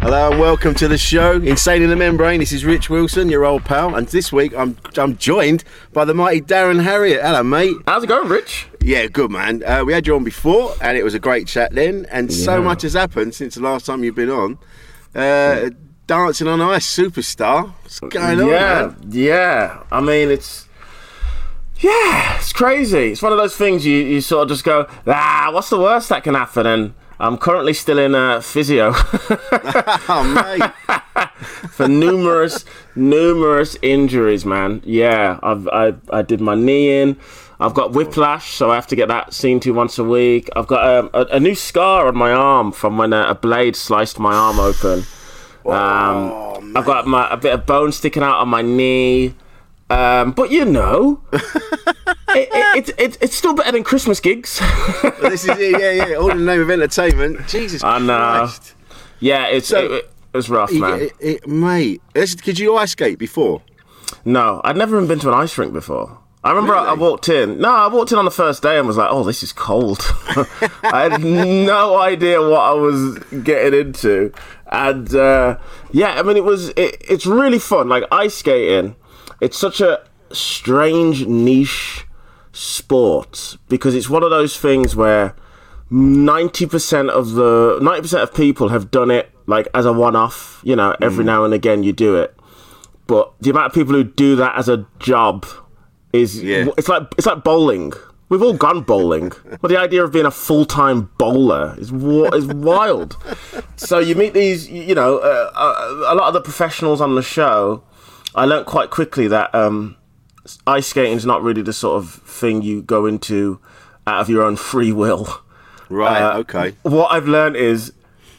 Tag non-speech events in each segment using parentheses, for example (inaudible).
Hello and welcome to the show, Insane in the Men Brain. This is Rich Wilson, your old pal, and this week I'm I'm joined by the mighty Darren Harriott. Hello, mate. How's it going, Rich? Yeah, good man. Uh, we had you on before, and it was a great chat then. And so much has happened since the last time you've been on. Uh, dancing on ice, superstar. What's going on? yeah, yeah. I mean, it's yeah, it's crazy. It's one of those things you, you sort of just go, ah, what's the worst that can happen? And I'm currently still in uh, physio (laughs) Oh, mate. (laughs) for numerous, numerous injuries, man. Yeah, I've I, I did my knee in. I've got whiplash, so I have to get that seen to once a week. I've got um, a, a new scar on my arm from when a, a blade sliced my arm open. Um, I've got my, a bit of bone sticking out on my knee. Um, but you know, (laughs) it, it, it, it, it's still better than Christmas gigs. this is. Yeah, yeah. All in the name of entertainment. Jesus I know. Christ. yeah, it's So- it, was rough, man. mate, could you ice skate before? No, I'd never even been to an ice rink before. I remember I, I walked in. No, I walked in on the first day and was like, "Oh, this is cold." (laughs) I had no idea what I was getting into, and uh, yeah, I mean, it was it, it's really fun. Like ice skating, it's such a strange niche sport because it's one of those things where ninety percent of the ninety percent of people have done it like as a one-off. You know, every now and again you do it but the amount of people who do that as a job is Yeah. it's like it's like bowling. We've all gone bowling, but the idea of being a full time bowler is is wild. So you meet these, you know, uh, uh, a lot of the professionals on the show. I learned quite quickly that um, ice skating is not really the sort of thing you go into out of your own free will. Right. Uh, okay. What I've learned is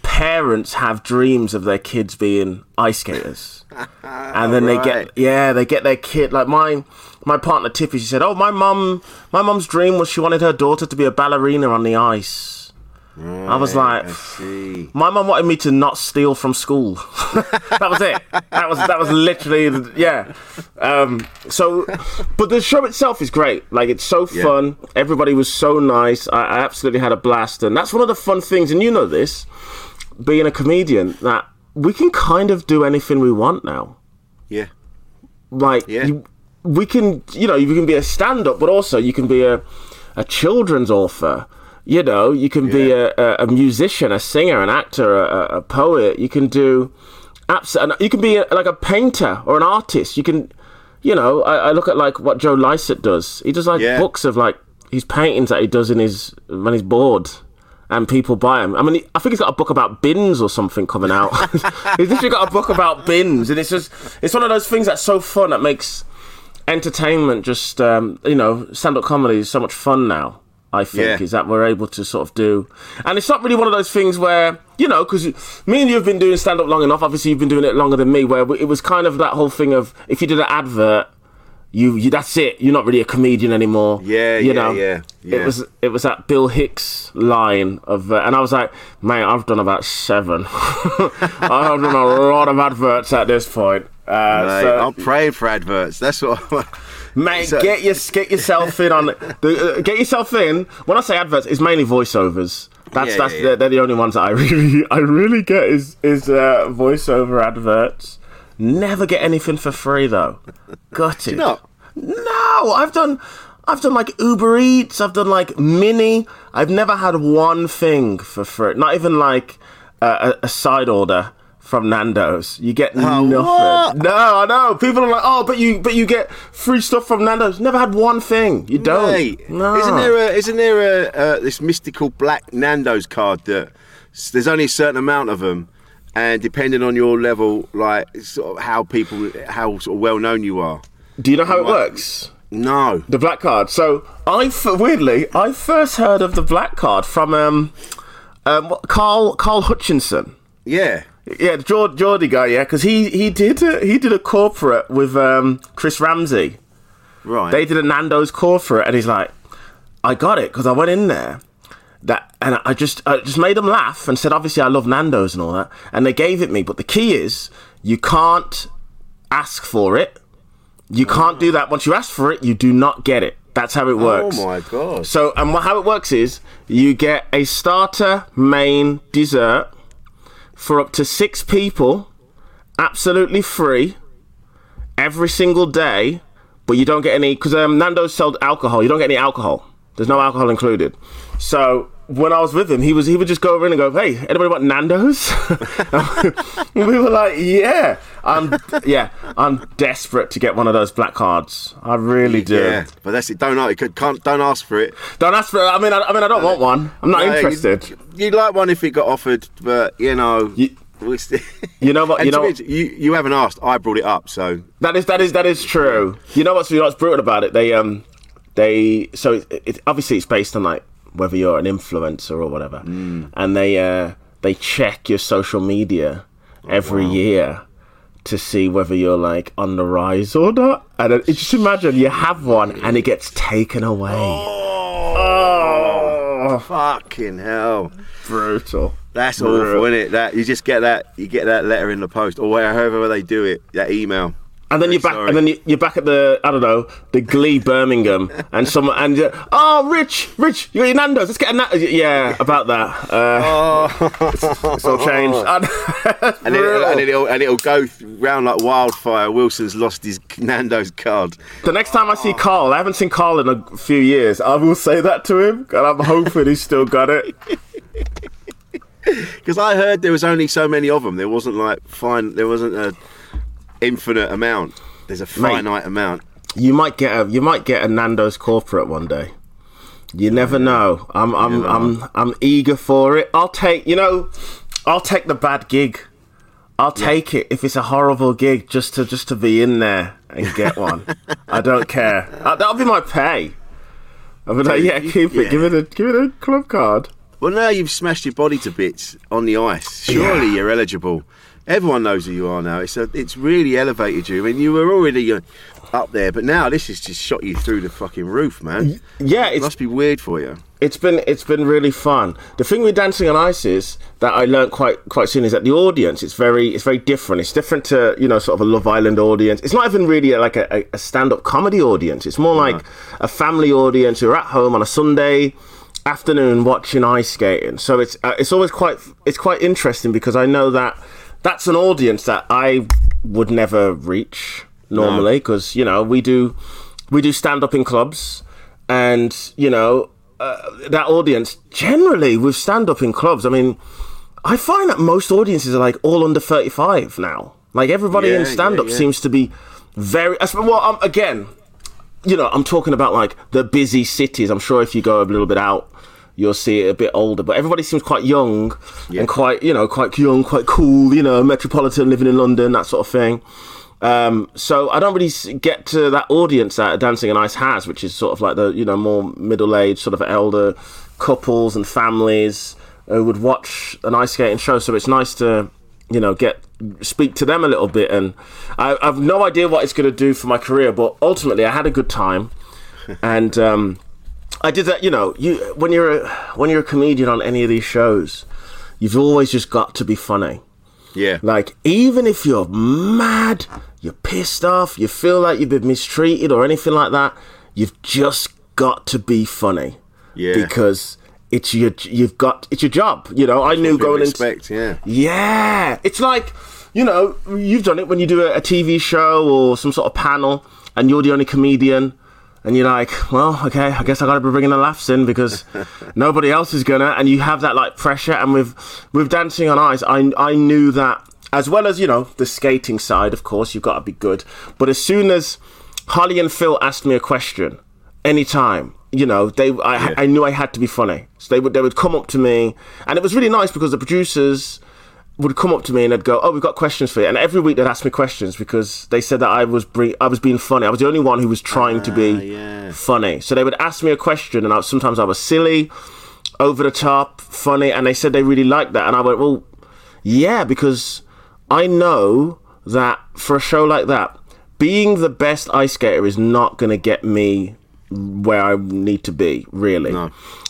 parents have dreams of their kids being ice skaters, (laughs) and then they get yeah they get their kid like my my partner Tippy. She said, "Oh, my mum, my mum's dream was she wanted her daughter to be a ballerina on the ice." I was like, I my mum wanted me to not steal from school. (laughs) that was it. That was that was literally the- yeah. Um, so, but the show itself is great. Like it's so Yeah. fun. Everybody was so nice. I, I absolutely had a blast, and that's one of the fun things. And you know this, being a comedian, that we can kind of do anything we want now. Yeah. Like Yeah. you, we can, you know, you can be a stand-up, but also you can be a a children's author. You know, you can be a, a, a musician, a singer, an actor, a, a- poet. You can do, abs- You can be a, like a painter or an artist. You can, you know, I, I look at like what Joe Lycett does. He does like Yeah. books of like his paintings that he does in his when he's bored. And people buy them. I mean, I think he's got a book about bins or something coming out. (laughs) (laughs) he's literally got a book about bins, and it's just—it's one of those things that's so fun that makes entertainment just um, you know stand-up comedy is so much fun now i think Yeah. is that we're able to sort of do and it's not really one of those things where you know because me and you have been doing stand-up long enough obviously you've been doing it longer than me where it was kind of that whole thing of if you did an advert you, you that's it you're not really a comedian anymore Yeah, you yeah, know yeah, yeah. it was it was that bill hicks line of uh, and i was like man, i've done about seven (laughs) i've done a lot of adverts at this point uh, Mate, so- I'm praying for adverts. That's what. (laughs) (laughs) Mate, So- get your get yourself in on the uh, get yourself in. When I say adverts, it's mainly voiceovers. That's Yeah, that's yeah, yeah. They're, they're the only ones that I (laughs) really I really get is is uh, voiceover adverts. Never get anything for free though. Gutted. No. No, I've done I've done like Uber Eats, I've done like Mini. I've never had one thing for free. Not even like uh, a, a side order from Nando's. You get Oh, nothing. what? No, I know. People are like, oh, but you but you get free stuff from Nando's. Never had one thing. You don't. Mate, no. Isn't there a isn't there a uh, this mystical black Nando's card that there's only a certain amount of them, and depending on your level, like sort of how people how sort of well known you are. Do you know how it works? No. The black card. So I f- weirdly I first heard of the black card from um um Carl Carl Hutchinson. Yeah. Yeah, the Geord- Geordie guy. Yeah, because he he did a, he did a corporate with um Chris Ramsey. Right. They did a Nando's corporate, and he's like, I got it because I went in there. That and I just I just made them laugh and said, obviously I love Nando's and all that, and they gave it me. But the key is you can't ask for it. You can't do that. Once you ask for it, you do not get it. That's how it works. Oh my god. So, and how it works is you get a starter, main, dessert for up to six people, absolutely free, every single day. But you don't get any because um, Nando's sold alcohol. You don't get any alcohol. There's no alcohol included. So when I was with him, he was he would just go over in and go, "Hey, anybody want Nando's?" (laughs) we were like, "Yeah, I'm yeah, I'm desperate to get one of those black cards. I really do." Yeah, but that's it. Don't ask. Can't don't ask for it. Don't ask for it. I mean, I, I mean, I don't want one. I'm not No, interested. You'd, you'd like one if it got offered, but you know. You- (laughs) You know what- you know- honest, you you haven't asked. I brought it up, so That is that is that is true. You know what's you know what's brutal about it? They um they so it, it obviously it's based on like whether you're an influencer or whatever, and they uh they check your social media every year to see whether you're like on the rise or not. And then, just imagine you have one and it gets taken away. Oh, fucking hell. brutal. That's awful, isn't it? That you just get that you get that letter in the post, or however they do it, that email. And then you're back, Sorry. and then you- you're back at the I don't know the Glee Birmingham, and someone and oh, Rich, Rich, you got your Nando's. Let's get a na-. yeah about that. Uh, it's, it's all changed. (laughs) And, it, and it'll and it'll go round like wildfire. Wilson's lost his Nando's card. the next time I see Carl, I haven't seen Carl in a few years. I will say that to him, and I'm hoping he's still got it. (laughs) Because I heard there was only so many of them. There wasn't like fine. There wasn't a infinite amount. There's a finite amount. You might get a you might get a Nando's corporate one day. You never know. I'm I'm I'm I'm eager for it. I'll take you know, I'll take the bad gig. I'll take it if it's a horrible gig just to just to be in there and get one. (laughs) I don't care. Uh, that'll be my pay. I'll be like, yeah, keep yeah. it. Give it a give it a club card. Well, now you've smashed your body to bits on the ice. Surely Yeah. you're eligible. Everyone knows who you are now. It's a, it's really elevated you. I mean, you were already uh, up there, but now this has just shot you through the fucking roof, man. Yeah, It must be weird for you. it's been it's been really fun. The thing with dancing on ice is that I learned quite quite soon is that the audience it's very it's very different. It's different to you know sort of a Love Island audience. It's not even really like a, a stand up comedy audience. It's more like a family audience who are at home on a Sunday afternoon watching ice skating. So it's uh, it's always quite it's quite interesting because I know that that's an audience that I would never reach normally because you know we do we do stand up in clubs and you know uh, that audience generally with stand up in clubs. I mean, I find that most audiences are like all under thirty five now. Like everybody Yeah, in stand up yeah, yeah. seems to be very. Well, um, again, you know, I'm talking about like the busy cities. I'm sure if you go a little bit out, you'll see it a bit older. But everybody seems quite young and quite, you know, quite young, quite cool. You know, metropolitan, living in London, that sort of thing. Um, so I don't really get to that audience that Dancing on Ice has, which is sort of like the you know more middle-aged, sort of elder couples and families who would watch an ice skating show. So it's nice to you know get speak to them a little bit, and I, I've no idea what it's going to do for my career, but ultimately I had a good time, (laughs) and um, I did that. You know, you when you're a, when you're a comedian on any of these shows, you've always just got to be funny. Yeah. Like, even if you're mad, you're pissed off, you feel like you've been mistreated or anything like that, you've just got to be funny. Yeah. Because it's your you've got it's your job. You know, I knew going into respect, yeah. yeah, it's like you know you've done it when you do a, a TV show or some sort of panel, and you're the only comedian, and you're like, well, okay, I guess I got to be bringing the laughs in because (laughs) nobody else is gonna, and you have that like pressure. And with with Dancing on Ice, I I knew that as well as you know the skating side. Of course, you've got to be good. But as soon as Holly and Phil asked me a question, anytime, you know, they I, I knew I had to be funny. So they would they would come up to me, and it was really nice because the producers would come up to me and they'd go, "Oh, we've got questions for you." And every week they'd ask me questions because they said that I was bring, I was being funny. I was the only one who was trying to be ah, yeah. funny. So they would ask me a question, and I, sometimes I was silly, over the top, funny, and they said they really liked that. And I went, "Well, yeah," because I know that for a show like that, being the best ice skater is not going to get me where I need to be, really.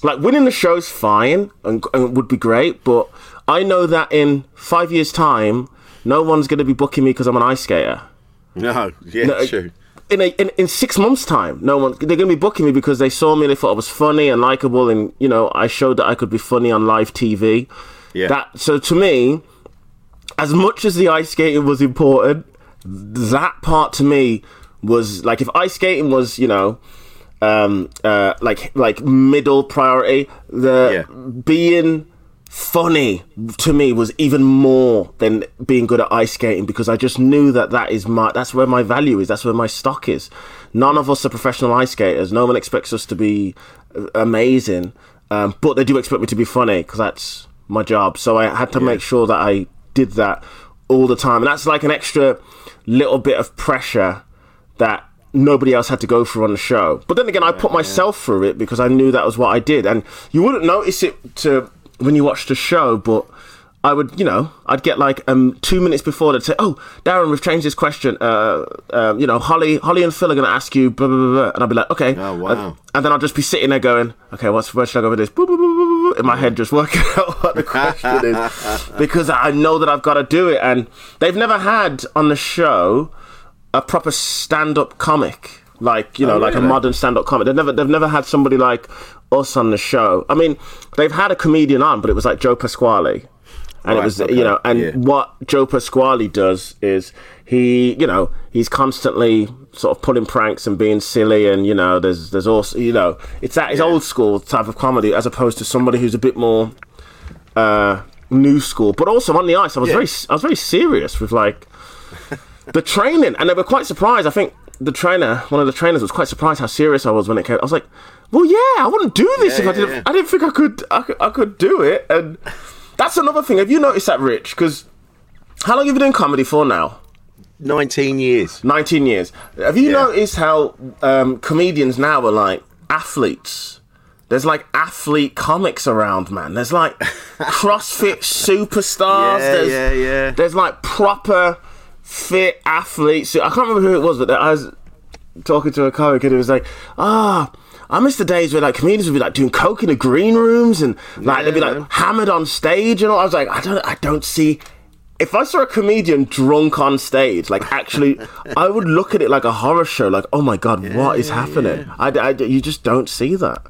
Like winning the show's fine and, and would be great, but I know that in five years' time, no one's going to be booking me because I'm an ice skater. No, yeah, No, true. In, a, in in six months' time, no one they're going to be booking me because they saw me and they thought I was funny and likable, and you know I showed that I could be funny on live TV. Yeah. That so to me, as much as the ice skating was important, that part to me was like if ice skating was you know um uh like like middle priority the Yeah. being funny to me was even more than being good at ice skating because I just knew that that is my that's where my value is. That's where my stock is. None of us are professional ice skaters. No one expects us to be uh, amazing. Um, but they do expect me to be funny because that's my job. So I had to make sure that I did that all the time. And that's like an extra little bit of pressure that nobody else had to go through on the show. But then again, I put myself through it because I knew that was what I did. And you wouldn't notice it to when you watch the show, but I would, you know, I'd get like um two minutes before they'd say, "Oh, Darren, we've changed this question. Uh, um, you know, Holly, Holly and Phil are going to ask you blah blah blah,", blah. and I'd be like, "Okay." Oh, wow. And, and then I'd just be sitting there going, "Okay, what's where should I go with this?" In my head, just working (laughs) out what the question is (laughs) because I know that I've got to do it. And they've never had on the show a proper stand-up comic like you know like a modern stand-up comic they've never they've never had somebody like us on the show i mean they've had a comedian on but it was like joe pasquale and it was okay, you know and yeah. what joe pasquale does is he you know he's constantly sort of pulling pranks and being silly and you know there's there's also you know it's that it's old school type of comedy as opposed to somebody who's a bit more uh new school but also on the ice i was Yeah. very i was very serious with like (laughs) the training, and they were quite surprised. I think the trainer, one of the trainers, was quite surprised how serious I was when it came. I was like, "Well, yeah, I wouldn't do this Yeah, if I didn't. yeah. I didn't think I could, I could. I could do it." And that's another thing. Have you noticed that, Rich? Because how long have you been doing comedy for now? 19 years. 19 years. Have you Yeah. noticed how um, comedians now are like athletes? There's like athlete comics around, man. There's like (laughs) CrossFit superstars. Yeah, there's, yeah, yeah. There's like proper fit athletes. I can't remember who it was, but I was talking to a comic and it was like, ah. I miss the days where like comedians would be like doing coke in the green rooms and like they'd be Yeah. like hammered on stage and all. I was like, I don't, I don't see. If I saw a comedian drunk on stage, like actually, (laughs) I would look at it like a horror show. Like, oh my god, what is happening? I, I- you just don't see that.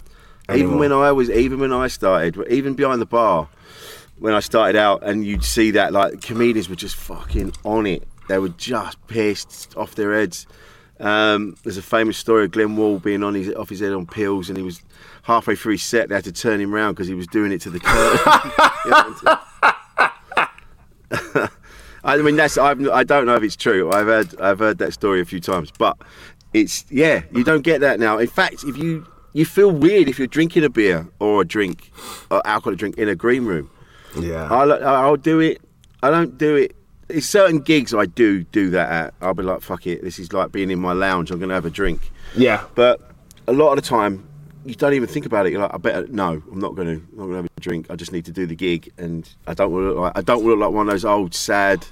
Even when I was, even when I started, even behind the bar, when I started out, and you'd see that like comedians were just fucking on it. They were just pissed off their heads. Um, there's a famous story of Glenn Wool being on his off his head on pills, and he was halfway through his set. They had to turn him round because he was doing it to the curtain. (laughs) (laughs) I mean, that's I've, I don't know if it's true. I've heard I've heard that story a few times, but it's yeah, you don't get that now. In fact, if you you feel weird if you're drinking a beer or a drink, or alcoholic drink in a green room. Yeah. I'll I'll do it. I don't do it. It's certain gigs I do do that at. I'll be like, fuck it. This is like being in my lounge. I'm gonna have a drink. yeah. But a lot of the time, you don't even think about it. You're like, I better no, I'm not gonna, I'm not gonna have a drink. I just need to do the gig, and I don't want to look like, I don't want to look like one of those old sad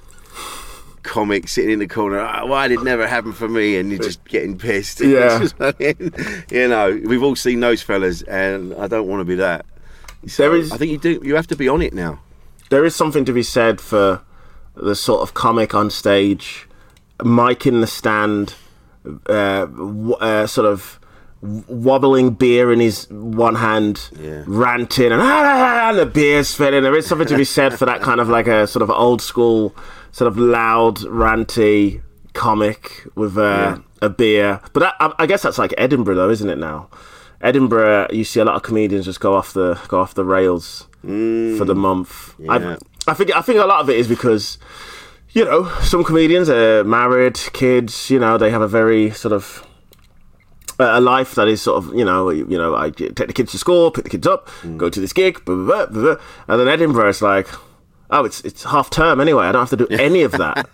comics sitting in the corner. "Ah, why did it never happen for me? And you're just getting pissed. (laughs) Yeah. you know, we've all seen those fellas, and I don't want to be that. So There is- I think you do. You have to be on it now. there is something to be said for the sort of comic on stage, mic in the stand, uh, w- uh, sort of wobbling beer in his one hand, Yeah. ranting, and, "Ah," and the beer's spilling. There is something to be said for that kind of like a sort of old school, sort of loud, ranty comic with uh, a beer. But that, I, I guess that's like Edinburgh, though, isn't it? Now, Edinburgh, you see a lot of comedians just go off the go off the rails for the month. yeah. I, I think I think a lot of it is because you know, some comedians are married, kids. You know, they have a very sort of a life that is sort of you know you know I take the kids to school, pick the kids up, go to this gig, blah, blah, blah, blah, and then Edinburgh is like. Oh, it's it's half term anyway. I don't have to do any of that.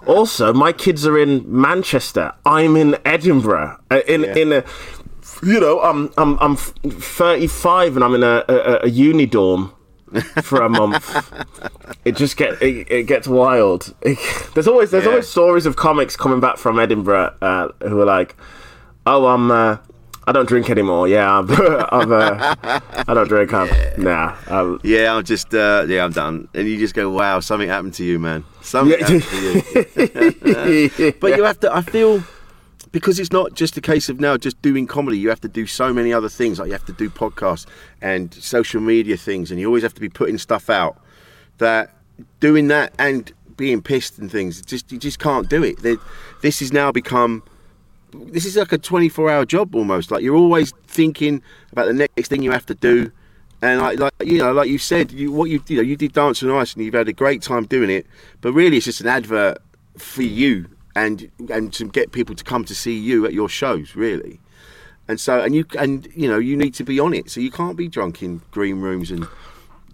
(laughs) also, my kids are in Manchester. I'm in Edinburgh. Uh, In in a, you know, I'm I'm I'm 35 and I'm in a a, a uni dorm for a month. (laughs) it just get it, it gets wild. There's always there's Yeah. always stories of comics coming back from Edinburgh uh, who are like, "Oh, I'm uh, I don't drink anymore. Yeah, I'm, (laughs) I'm uh, I don't drink. I'm, Nah, I'm, Yeah, I'm just uh, yeah, I'm done. And you just go, wow, something happened to you, man. Something Yeah. happened to you. (laughs) but you have to. I feel because it's not just a case of now just doing comedy. You have to do so many other things. Like you have to do podcasts and social media things, and you always have to be putting stuff out. That doing that and being pissed and things, just you just can't do it. They- This has now become. This is like a 24 hour job almost. Like you're always thinking about the next thing you have to do. And like, like you know, like you said, you what you you know, you did dance on ice, and you've had a great time doing it. But really, it's just an advert for you, and and to get people to come to see you at your shows, really. And so, and you and you know, you need to be on it. So you can't be drunk in green rooms and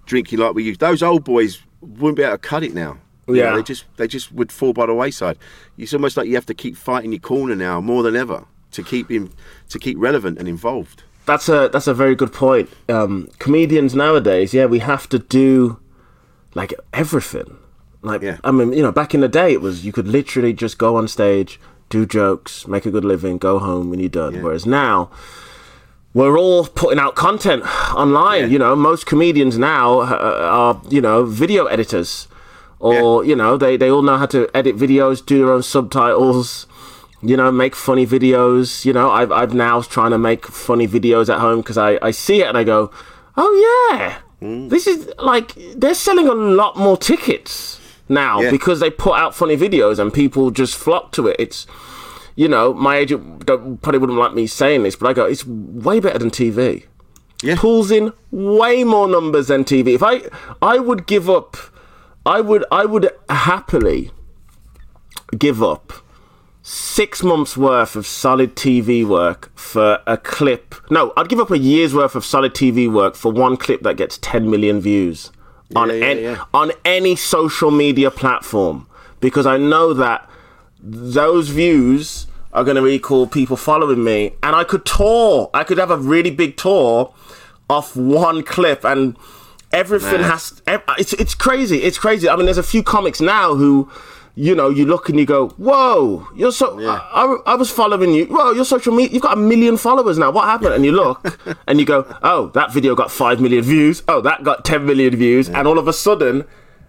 drinking like we used. Those old boys wouldn't be able to cut it now. You know, Yeah. they just they just would fall by the wayside. It's almost like you have to keep fighting your corner now more than ever to keep him to keep relevant and involved. that's a that's a very good point. Um, comedians nowadays, yeah, we have to do like everything. Like Yeah. I mean, you know, back in the day, it was you could literally just go on stage, do jokes, make a good living, go home when you're done. Whereas now, we're all putting out content online. Yeah. You know, most comedians now uh, are you know video editors, or you know they they all know how to edit videos, do their own subtitles. You know, make funny videos. You know, I've I've now trying to make funny videos at home because I I see it and I go, oh yeah, this is like they're selling a lot more tickets now Yeah. because they put out funny videos and people just flock to it. It's you know, my agent don't, probably wouldn't like me saying this, but I go, it's way better than TV. Yeah. Pulls in way more numbers than TV. If I, I would give up, I would, I would happily give up six months worth of solid TV work for a clip. No, I'd give up a year's worth of solid TV work for one clip that gets 10 million views on yeah, any, yeah. on any social media platform because I know that those views are going to equal people following me and I could tour. I could have a really big tour off one clip and everything Mad. has it's it's crazy. It's crazy. I mean there's a few comics now who you know, you look and you go, "Whoa, you're so." I, I, I was following you. Whoa, your social media. You've got a million followers now. What happened? And you look (laughs) and you go, "Oh, that video got five million views. Oh, that got ten million views." And all of a sudden,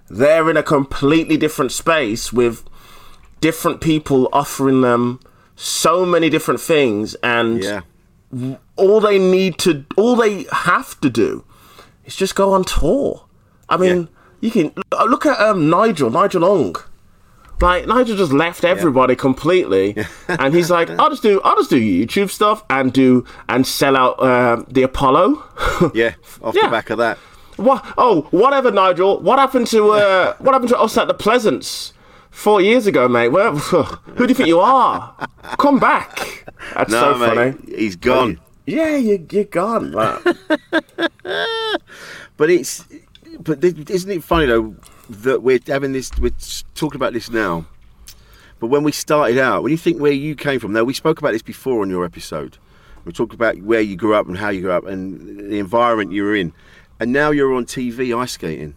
they're in a completely different space with different people offering them so many different things, and Yeah. all they need to, all they have to do, is just go on tour. I mean, you can look- look at um, Nigel, Nigel Ng. Like Nigel just left everybody completely, (laughs) and he's like, "I'll just do, I'll just do YouTube stuff and do and sell out uh, the Apollo." (laughs) Yeah, off Yeah. the back of that. What? Oh, whatever, Nigel. What happened to uh, (laughs) what happened to us at the Pleasance four years ago, mate? Where, who do you think you are? Come back. That's No, so mate, funny. he's gone. Yeah, you, you're gone. Like, But it's, but isn't it funny though that we're having this, we're talking about this now. But when we started out, when you think where you came from, now we spoke about this before on your episode. We talked about where you grew up and how you grew up and the environment you were in, and now you're on TV ice skating.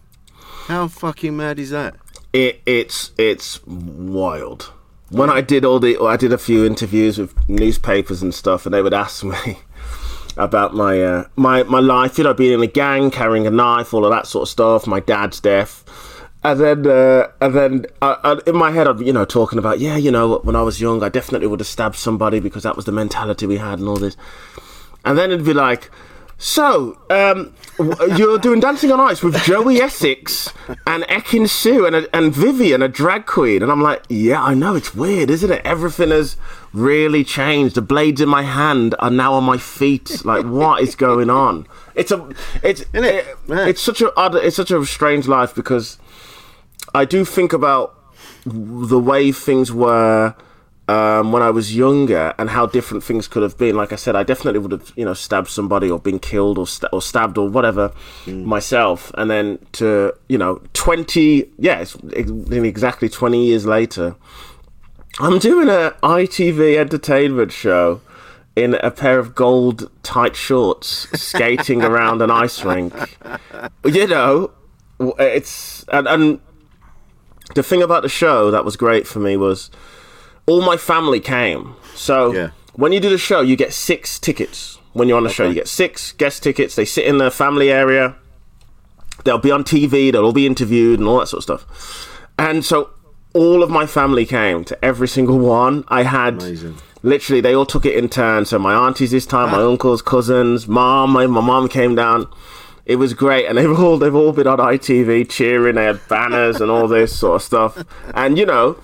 How fucking mad is that? it, it's it's wild. When I did all the, I did a few interviews with newspapers and stuff, and they would ask me (laughs) about my uh, my my life. You know, being in a gang, carrying a knife, all of that sort of stuff. My dad's death, and then uh, and then uh, in my head, I'm you know talking about yeah, you know, when I was young, I definitely would have stabbed somebody because that was the mentality we had and all this. And then it'd be like, so um, you're doing Dancing on Ice with Joey Essex and Ekin-Su and, a, and Vivienne, a drag queen. And I'm like, yeah, I know, it's weird, isn't it? Everything has really changed. The blades in my hand are now on my feet. Like, what is going on? It's a, it's, it? it- it's such a odd, it's such a strange life because I do think about the way things were um, when I was younger and how different things could have been. Like I said, I definitely would have, you know, stabbed somebody or been killed or, st- or stabbed or whatever myself. And then to, you know, 20, yeah, it's ex- exactly 20 years later, I'm doing a ITV entertainment show in a pair of gold tight shorts, skating around an ice rink. You know, it's and, and the thing about the show that was great for me was all my family came. So Yeah. when you do the show, you get six tickets. When you're on the show, you get six guest tickets. They sit in the family area. They'll be on TV. They'll all be interviewed and all that sort of stuff. And so all of my family came to every single one. I had Amazing. literally they all took it in turn. So my aunties this time, my ah. uncles, cousins, mom. My my mom came down. It was great, and they've all they've all been on ITV cheering. They had banners and all this sort of stuff. And you know,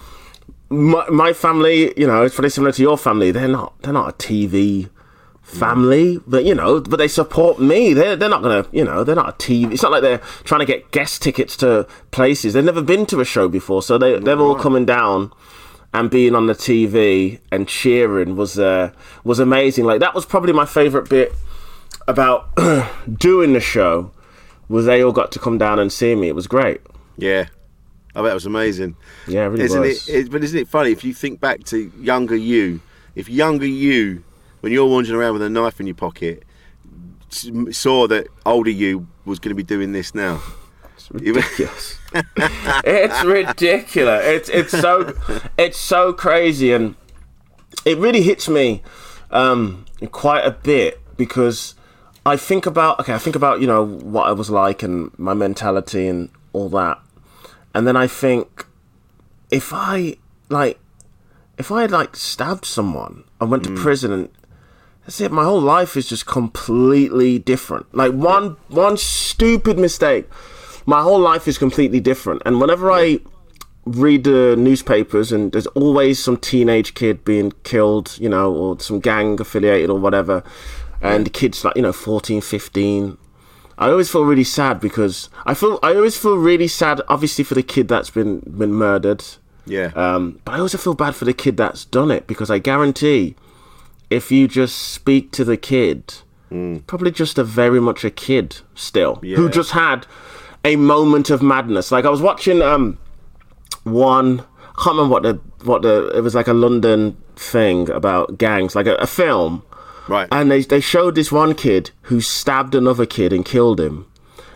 my, my family, you know, it's pretty similar to your family. They're not they're not a TV family, but you know, but they support me. They're they're not gonna, you know, they're not a TV. It's not like they're trying to get guest tickets to places. They've never been to a show before, so they they're all coming down and being on the TV and cheering was uh, was amazing. Like that was probably my favorite bit about (clears throat) doing the show. Was they all got to come down and see me? It was great. Yeah, I bet it was amazing. Yeah, it really isn't was. it, it? But isn't it funny if you think back to younger you? If younger you, when you're wandering around with a knife in your pocket, saw that older you was going to be doing this now. (laughs) You- ridiculous. (laughs) it's ridiculous. It's it's so it's so crazy, and it really hits me um, quite a bit because I think about okay, I think about you know what I was like and my mentality and all that, and then I think if I like if I had like stabbed someone and went to hmm. prison and that's it. My whole life is just completely different. Like one one stupid mistake, my whole life is completely different. And whenever I read the newspapers and there's always some teenage kid being killed, you know, or some gang affiliated or whatever, and the kids like, you know, 14, 15. I always feel really sad because I feel I always feel really sad obviously for the kid that's been been murdered. yeah, Um, but I also feel bad for the kid that's done it because I guarantee if you just speak to the kid, probably just a very much a kid still who just had a moment of madness. Like I was watching um one, I can't remember what the what the it was like a London thing about gangs, like a, a film, right. and they they showed this one kid who stabbed another kid and killed him.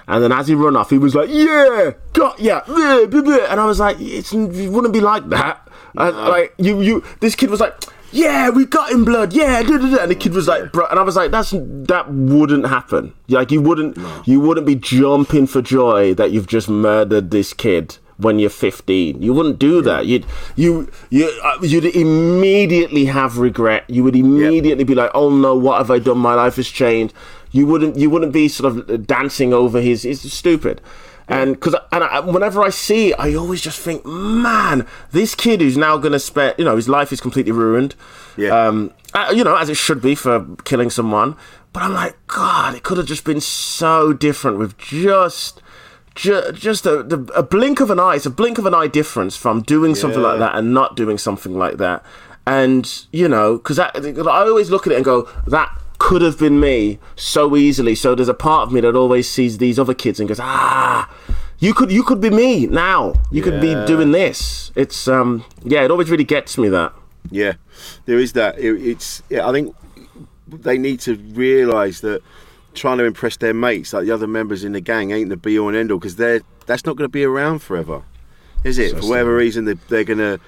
And then as he run off, he was like, "Yeah, got yeah," blah, blah, blah." and I was like, "It's it wouldn't be like that." And, like you, you, this kid was like, "Yeah, we got him blood, yeah," da, da, da." and the kid was like, "Bro," and I was like, "That's that wouldn't happen. Like you wouldn't, you wouldn't be jumping for joy that you've just murdered this kid." When you're 15, you wouldn't do that. You'd you you uh, you'd immediately have regret. You would immediately be like, "Oh no, what have I done? My life has changed." You wouldn't you wouldn't be sort of dancing over his. It's stupid. And because and I, whenever I see, it, I always just think, man, this kid who's now going to spend, you know, his life is completely ruined. Yeah. Um, uh, you know, as it should be for killing someone. But I'm like, God, it could have just been so different with just. Ju- just a, the, a blink of an eye. It's a blink of an eye difference from doing something like that and not doing something like that. And you know, because I always look at it and go, that could have been me so easily. So there's a part of me that always sees these other kids and goes, ah, you could you could be me now. You could be doing this. It's um yeah, it always really gets me that. Yeah, there is that. It, it's. Yeah, I think they need to realise that trying to impress their mates, like the other members in the gang, ain't the be all and end all because they're that's not going to be around forever, is it? For whatever reason, they, they're going to.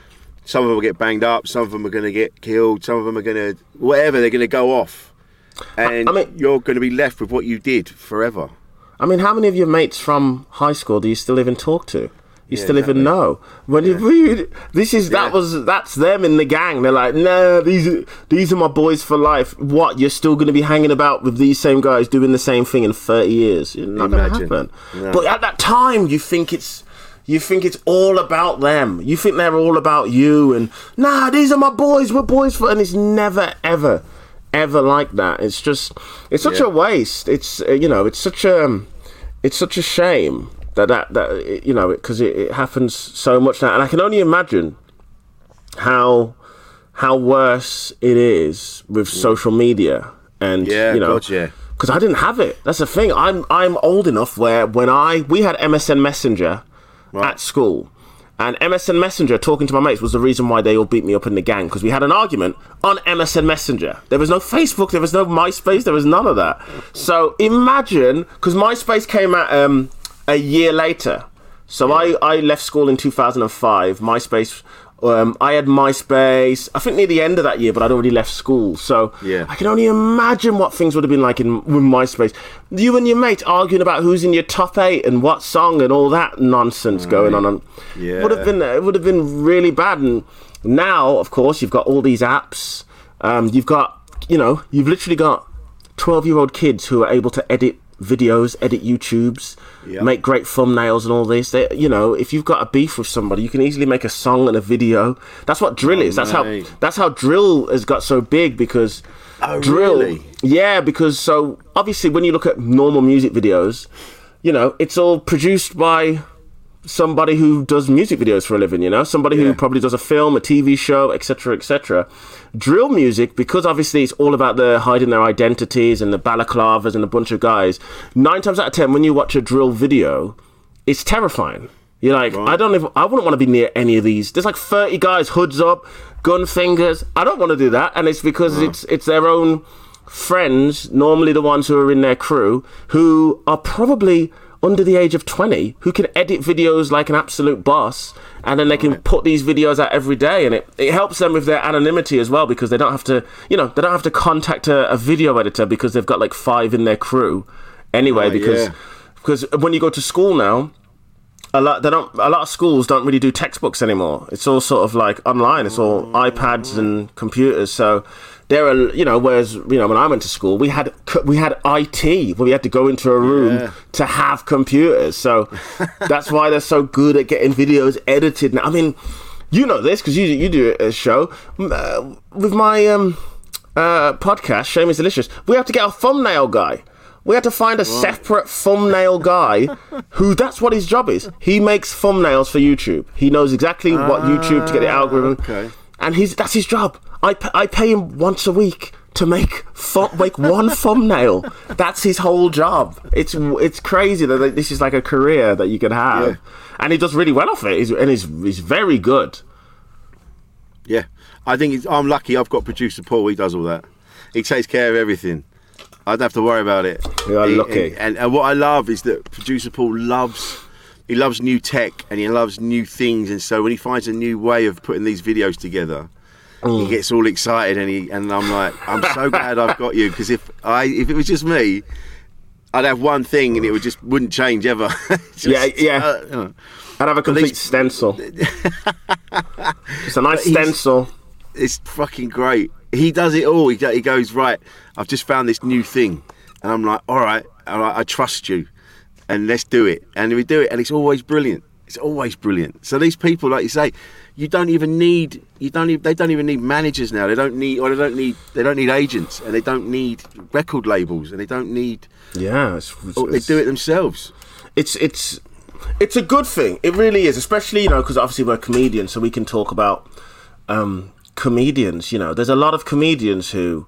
Some of them will get banged up. Some of them are going to get killed. Some of them are going to whatever. They're going to go off, and I mean- you're going to be left with what you did forever. I mean, how many of your mates from high school do you still even talk to? You Yeah, still even know when you you- this is that Yeah. was that's them in the gang. They're like, no, these are these are my boys for life. What you're still going to be hanging about with these same guys doing the same thing in 30 years? It's not going to happen. No. But at that time, you think it's you think it's all about them. You think they're all about you. And nah, these are my boys. We're boys for. And it's never ever ever like that. It's just it's such Yeah. a waste. It's you know it's such a it's such a shame that that, that you know because it, it happens so much now, and I can only imagine how how worse it is with social media and Yeah, you know God, yeah. because I didn't have it. That's the thing. I'm I'm old enough where when I we had MSN Messenger at school. And MSN Messenger talking to my mates was the reason why they all beat me up in the gang because we had an argument on MSN Messenger. There was no Facebook, there was no MySpace, there was none of that. So imagine because MySpace came out um, a year later. So I, I left school in 2005. MySpace, um, I had MySpace, I think near the end of that year, but I'd already left school. So Yeah. I can only imagine what things would have been like in with MySpace. You and your mate arguing about who's in your top eight and what song and all that nonsense going on. And Yeah. would have been it would have been really bad. And now, of course, you've got all these apps. Um, you've got you know you've literally got twelve year old kids who are able to edit videos, edit YouTubes, Yep. make great thumbnails and all this. They, you know, if you've got a beef with somebody, you can easily make a song and a video. That's what drill is. That's how that's how drill has got so big because Oh, drill. really? Yeah, because so obviously when you look at normal music videos, you know, it's all produced by somebody who does music videos for a living, you know, somebody who probably does a film, a TV show, etc., etc. Drill music, because obviously it's all about the hiding their identities and the balaclavas and a bunch of guys. Nine times out of ten, when you watch a drill video, it's terrifying. You're like, I don't even, I wouldn't want to be near any of these. There's like 30 guys, hoods up, gun fingers. I don't want to do that, and it's because it's it's their own friends, normally the ones who are in their crew, who are probably under the age of 20, who can edit videos like an absolute boss, and then they can put these videos out every day, and it, it helps them with their anonymity as well because they don't have to, you know, they don't have to contact a, a video editor because they've got like five in their crew anyway. Oh, because yeah. because when you go to school now, a lot they don't a lot of schools don't really do textbooks anymore. It's all sort of like online. It's all mm. iPads and computers. So there are you know whereas you know when I went to school we had we had IT where we had to go into a room Yeah. to have computers. So (laughs) that's why they're so good at getting videos edited. Now I mean you know this because you you do a show uh, with my um uh podcast. Shame is delicious. We have to get a thumbnail guy. We had to find a separate thumbnail guy who that's what his job is. He makes thumbnails for YouTube. He knows exactly what YouTube to get the algorithm. okay. And he's that's his job. I, I pay him once a week to make thu- make one (laughs) thumbnail. That's his whole job. It's it's crazy that this is like a career that you can have. Yeah. And he does really well off it. He's, and he's, he's very good. Yeah, I think I'm lucky. I've got producer Paul. He does all that. He takes care of everything. I don't have to worry about it. You are He- lucky. And, and, and what I love is that producer Paul loves. He loves new tech and he loves new things, and so when he finds a new way of putting these videos together, Mm. he gets all excited. And he and I'm like, I'm so (laughs) glad I've got you because if I if it was just me, I'd have one thing and it would just wouldn't change ever. (laughs) Just, Yeah, yeah. uh, you know. I'd have a complete these- stencil. (laughs) It's a nice stencil. it's fucking great. He does it all. He, he goes right. I've just found this new thing, and I'm like, all right, all right, I trust you, and let's do it. And we do it, and it's always brilliant. It's always brilliant. So these people, like you say, you don't even need. You don't. Even, they don't even need managers now. They don't need. Or they don't need. They don't need agents, and they don't need record labels, and they don't need. Yeah, it's, Oh, they do it themselves. it's it's it's a good thing. It really is, especially you know because obviously we're comedians, so we can talk about um, comedians. You know, there's a lot of comedians who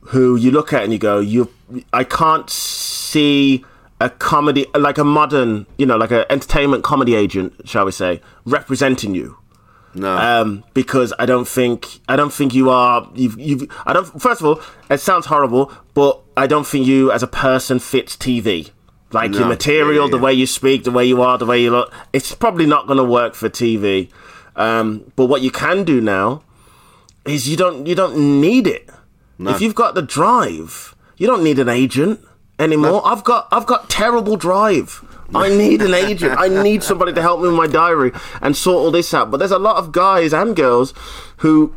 who you look at and you go, you I can't see a comedy like a modern, you know, like an entertainment comedy agent, shall we say, representing you No. um, because I don't think I don't think you are you've you've I don't first of all it sounds horrible but I don't think you as a person fits TV like your material Yeah, the yeah. way you speak the way you are the way you look it's probably not going to work for TV um, but what you can do now is you don't you don't need it. If you've got the drive you don't need an agent anymore. I've got I've got terrible drive I need an agent. I need somebody to help me with my diary and sort all this out. But there's a lot of guys and girls who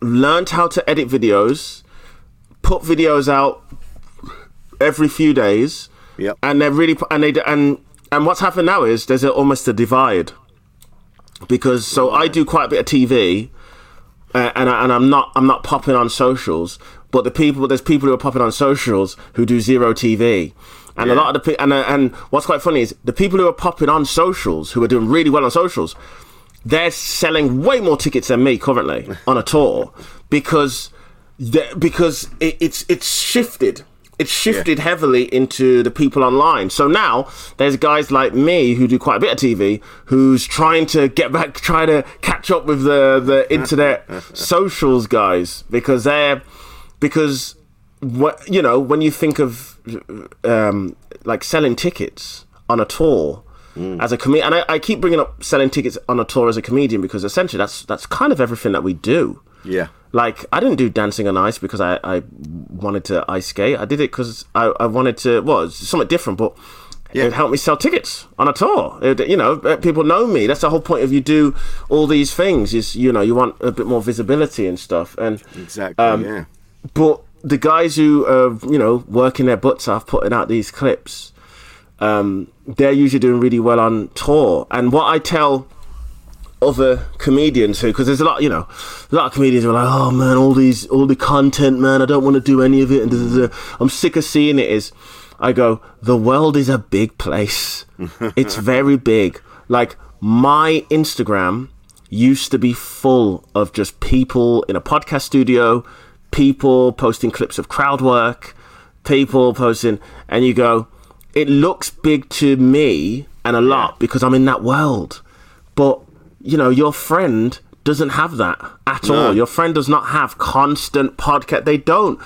learned how to edit videos, put videos out every few days, Yep. and they're really and they and and what's happened now is there's a, almost a divide because so I do quite a bit of TV. uh, and I, and I'm not I'm not popping on socials, but the people there's people who are popping on socials who do zero TV. And a lot of the and uh, and what's quite funny is the people who are popping on socials, who are doing really well on socials, they're selling way more tickets than me currently (laughs) on a tour because because it, it's it's shifted. It's shifted heavily into the people online. So now there's guys like me who do quite a bit of TV who's trying to get back, (laughs) trying to catch up with the the (laughs) internet socials guys because they're because what you know when you think of um, like selling tickets on a tour as a comedian, and I, I keep bringing up selling tickets on a tour as a comedian because essentially that's that's kind of everything that we do. Yeah. Like I didn't do dancing on ice because I, I wanted to ice skate. I did it because I, I wanted to. Well, it's something different, but it helped me sell tickets on a tour. It- you know, uh, people know me. That's the whole point of you do all these things. Is you know you want a bit more visibility and stuff. And Exactly. Um, yeah. but the guys who are you know working their butts off putting out these clips, um, they're usually doing really well on tour. And what I tell other comedians who, because there's a lot, you know, a lot of comedians who are like, oh man, all these, all the content, man, I don't want to do any of it, and da, da, da. I'm sick of seeing it. Is I go, the world is a big place. (laughs) it's very big. Like my Instagram used to be full of just people in a podcast studio, people posting clips of crowd work, people posting, and you go, it looks big to me and a lot because I'm in that world. But, you know, your friend doesn't have that at all. Your friend does not have constant podcast. They don't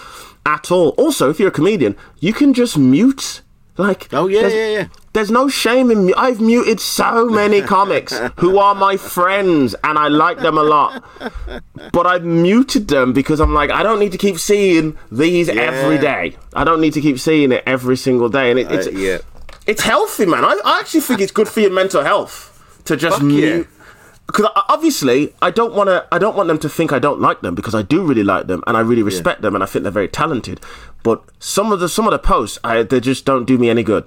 at all. Also, if you're a comedian, you can just mute. Like, Oh, yeah, yeah, yeah. There's no shame in me. I've muted so many (laughs) comics who are my friends and I like them a lot. But I've muted them because I'm like, I don't need to keep seeing these every Yeah. day. I don't need to keep seeing it every single day. And it, it's Uh, yeah. it's healthy, man. I, I actually think it's good for your mental health to just Fuck yeah. mute. Because obviously, I don't want to. I don't want them to think I don't like them because I do really like them and I really respect them and I think they're very talented. But some of the some of the posts, I, they just don't do me any good.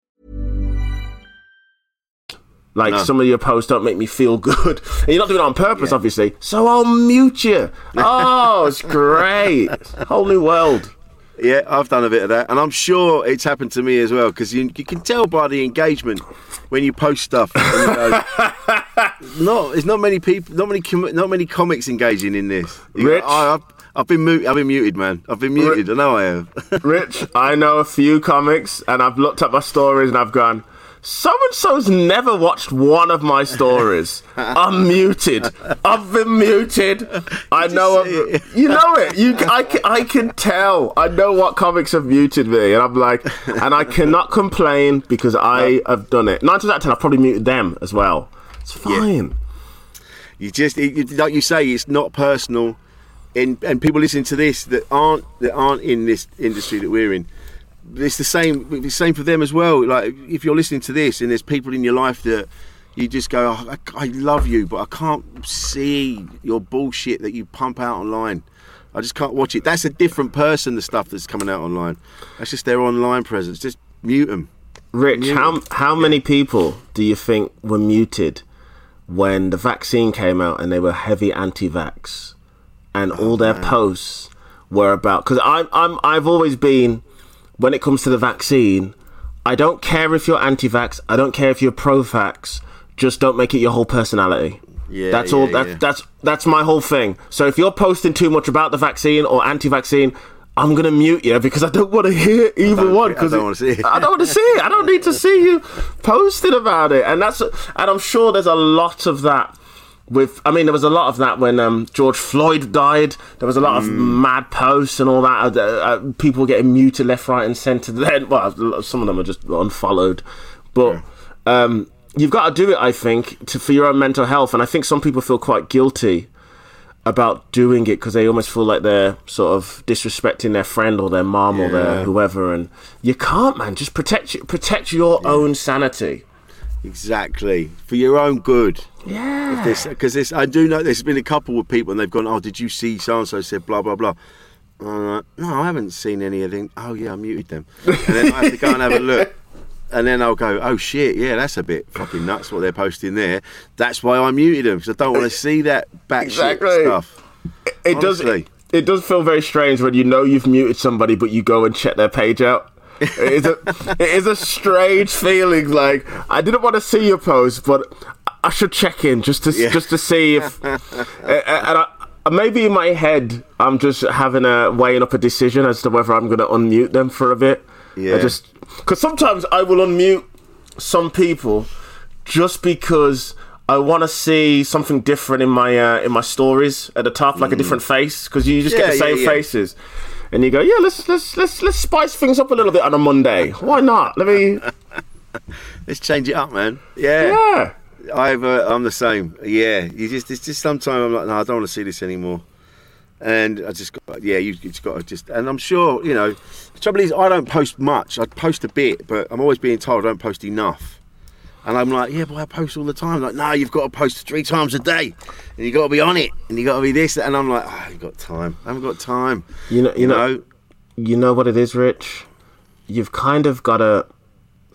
Like some of your posts don't make me feel good. (laughs) And you're not doing it on purpose, obviously. So I'll mute you. Oh, it's (laughs) great. Whole new world. Yeah, I've done a bit of that, and I'm sure it's happened to me as well because you, you can tell by the engagement when you post stuff. go, (laughs) no, there's not many people, not many, com- not many comics engaging in this. You Rich? "Oh, I've, I've been mu- I've been muted, man. I've been muted. I know I have. Rich, I know a few comics and I've looked at my stories and I've gone, so and so's never watched one of my stories. (laughs) I'm muted. I've been muted. I know. I've, you know it. You, I, I can tell. I know what comics have muted me, and I'm like, and I cannot complain because I have done it. Nine times out of ten, I've probably muted them as well. It's fine. You just, it- like you say, it's not personal, and and people listening to this that aren't that aren't in this industry that we're in. It's the same. It's the same for them as well. Like if you're listening to this, and there's people in your life that you just go, "Oh, I, I love you, but I can't see your bullshit that you pump out online. I just can't watch it. That's a different person. The stuff that's coming out online. That's just their online presence. Just mute them. Rich, how how many people do you think were muted when the vaccine came out and they were heavy anti-vax, and oh, all their posts were about because I'm I'm I've always been when it comes to the vaccine, I don't care if you're anti-vax, I don't care if you're pro-vax, just don't make it your whole personality. Yeah, that's yeah, all. That's yeah. that's that's my whole thing. So if you're posting too much about the vaccine or anti-vaccine, I'm gonna mute you because I don't want to (laughs) hear either one. I 'cause don't wanna see it. I don't want to see it. I don't need to see you posting about it. And that's and I'm sure there's a lot of that. With, I mean, there was a lot of that when um, George Floyd died. There was a lot of Mm. mad posts and all that. Uh, uh, people getting muted left, right, and centre. (laughs) Then, well, some of them are just unfollowed. But um, you've got to do it, I think, to, for your own mental health. And I think some people feel quite guilty about doing it because they almost feel like they're sort of disrespecting their friend or their mom or their whoever. And you can't, man. Just protect protect your own sanity. Exactly for your own good. Yeah. Because this I do know there's been a couple of people and they've gone. Oh, did you see so and so said blah blah blah. Like, no, I haven't seen any of them. Oh yeah, I muted them. And then I have to go and have a (laughs) look. And then I'll go, oh shit, yeah, that's a bit fucking nuts what they're posting there. That's why I muted them because I don't want to (laughs) see that batshit Exactly. stuff. it does Honestly. it, it does feel very strange when you know you've muted somebody but you go and check their page out it is a (laughs) it is a strange feeling like i didn't want to see your post but i should check in just to just to see if (laughs) and I, maybe in my head i'm just having a weighing up a decision as to whether i'm going to unmute them for a bit Yeah. I just because sometimes i will unmute some people just because I want to see something different in my uh, in my stories at the top, like a different face, because you just get Mm. The same yeah, yeah. faces, and you go, yeah, let's let's let's let's spice things up a little bit on a Monday. Why not? Let me, (laughs) Let's change it up, man. Yeah. yeah, I've, uh, I'm the same. Yeah, you just it's just sometimes I'm like, no, I don't want to see this anymore. And I just got, yeah, you you just got to just, and I'm sure, you know, the trouble is I don't post much. I post a bit, but I'm always being told I don't post enough. And I'm like, yeah, but I post all the time. Like, no, you've got to post three times a day, and you got to be on it, and you got to be this. And I'm like, oh, I haven't got time. I haven't got time. You know- you know- you know what it is, Rich. You've kind of got to.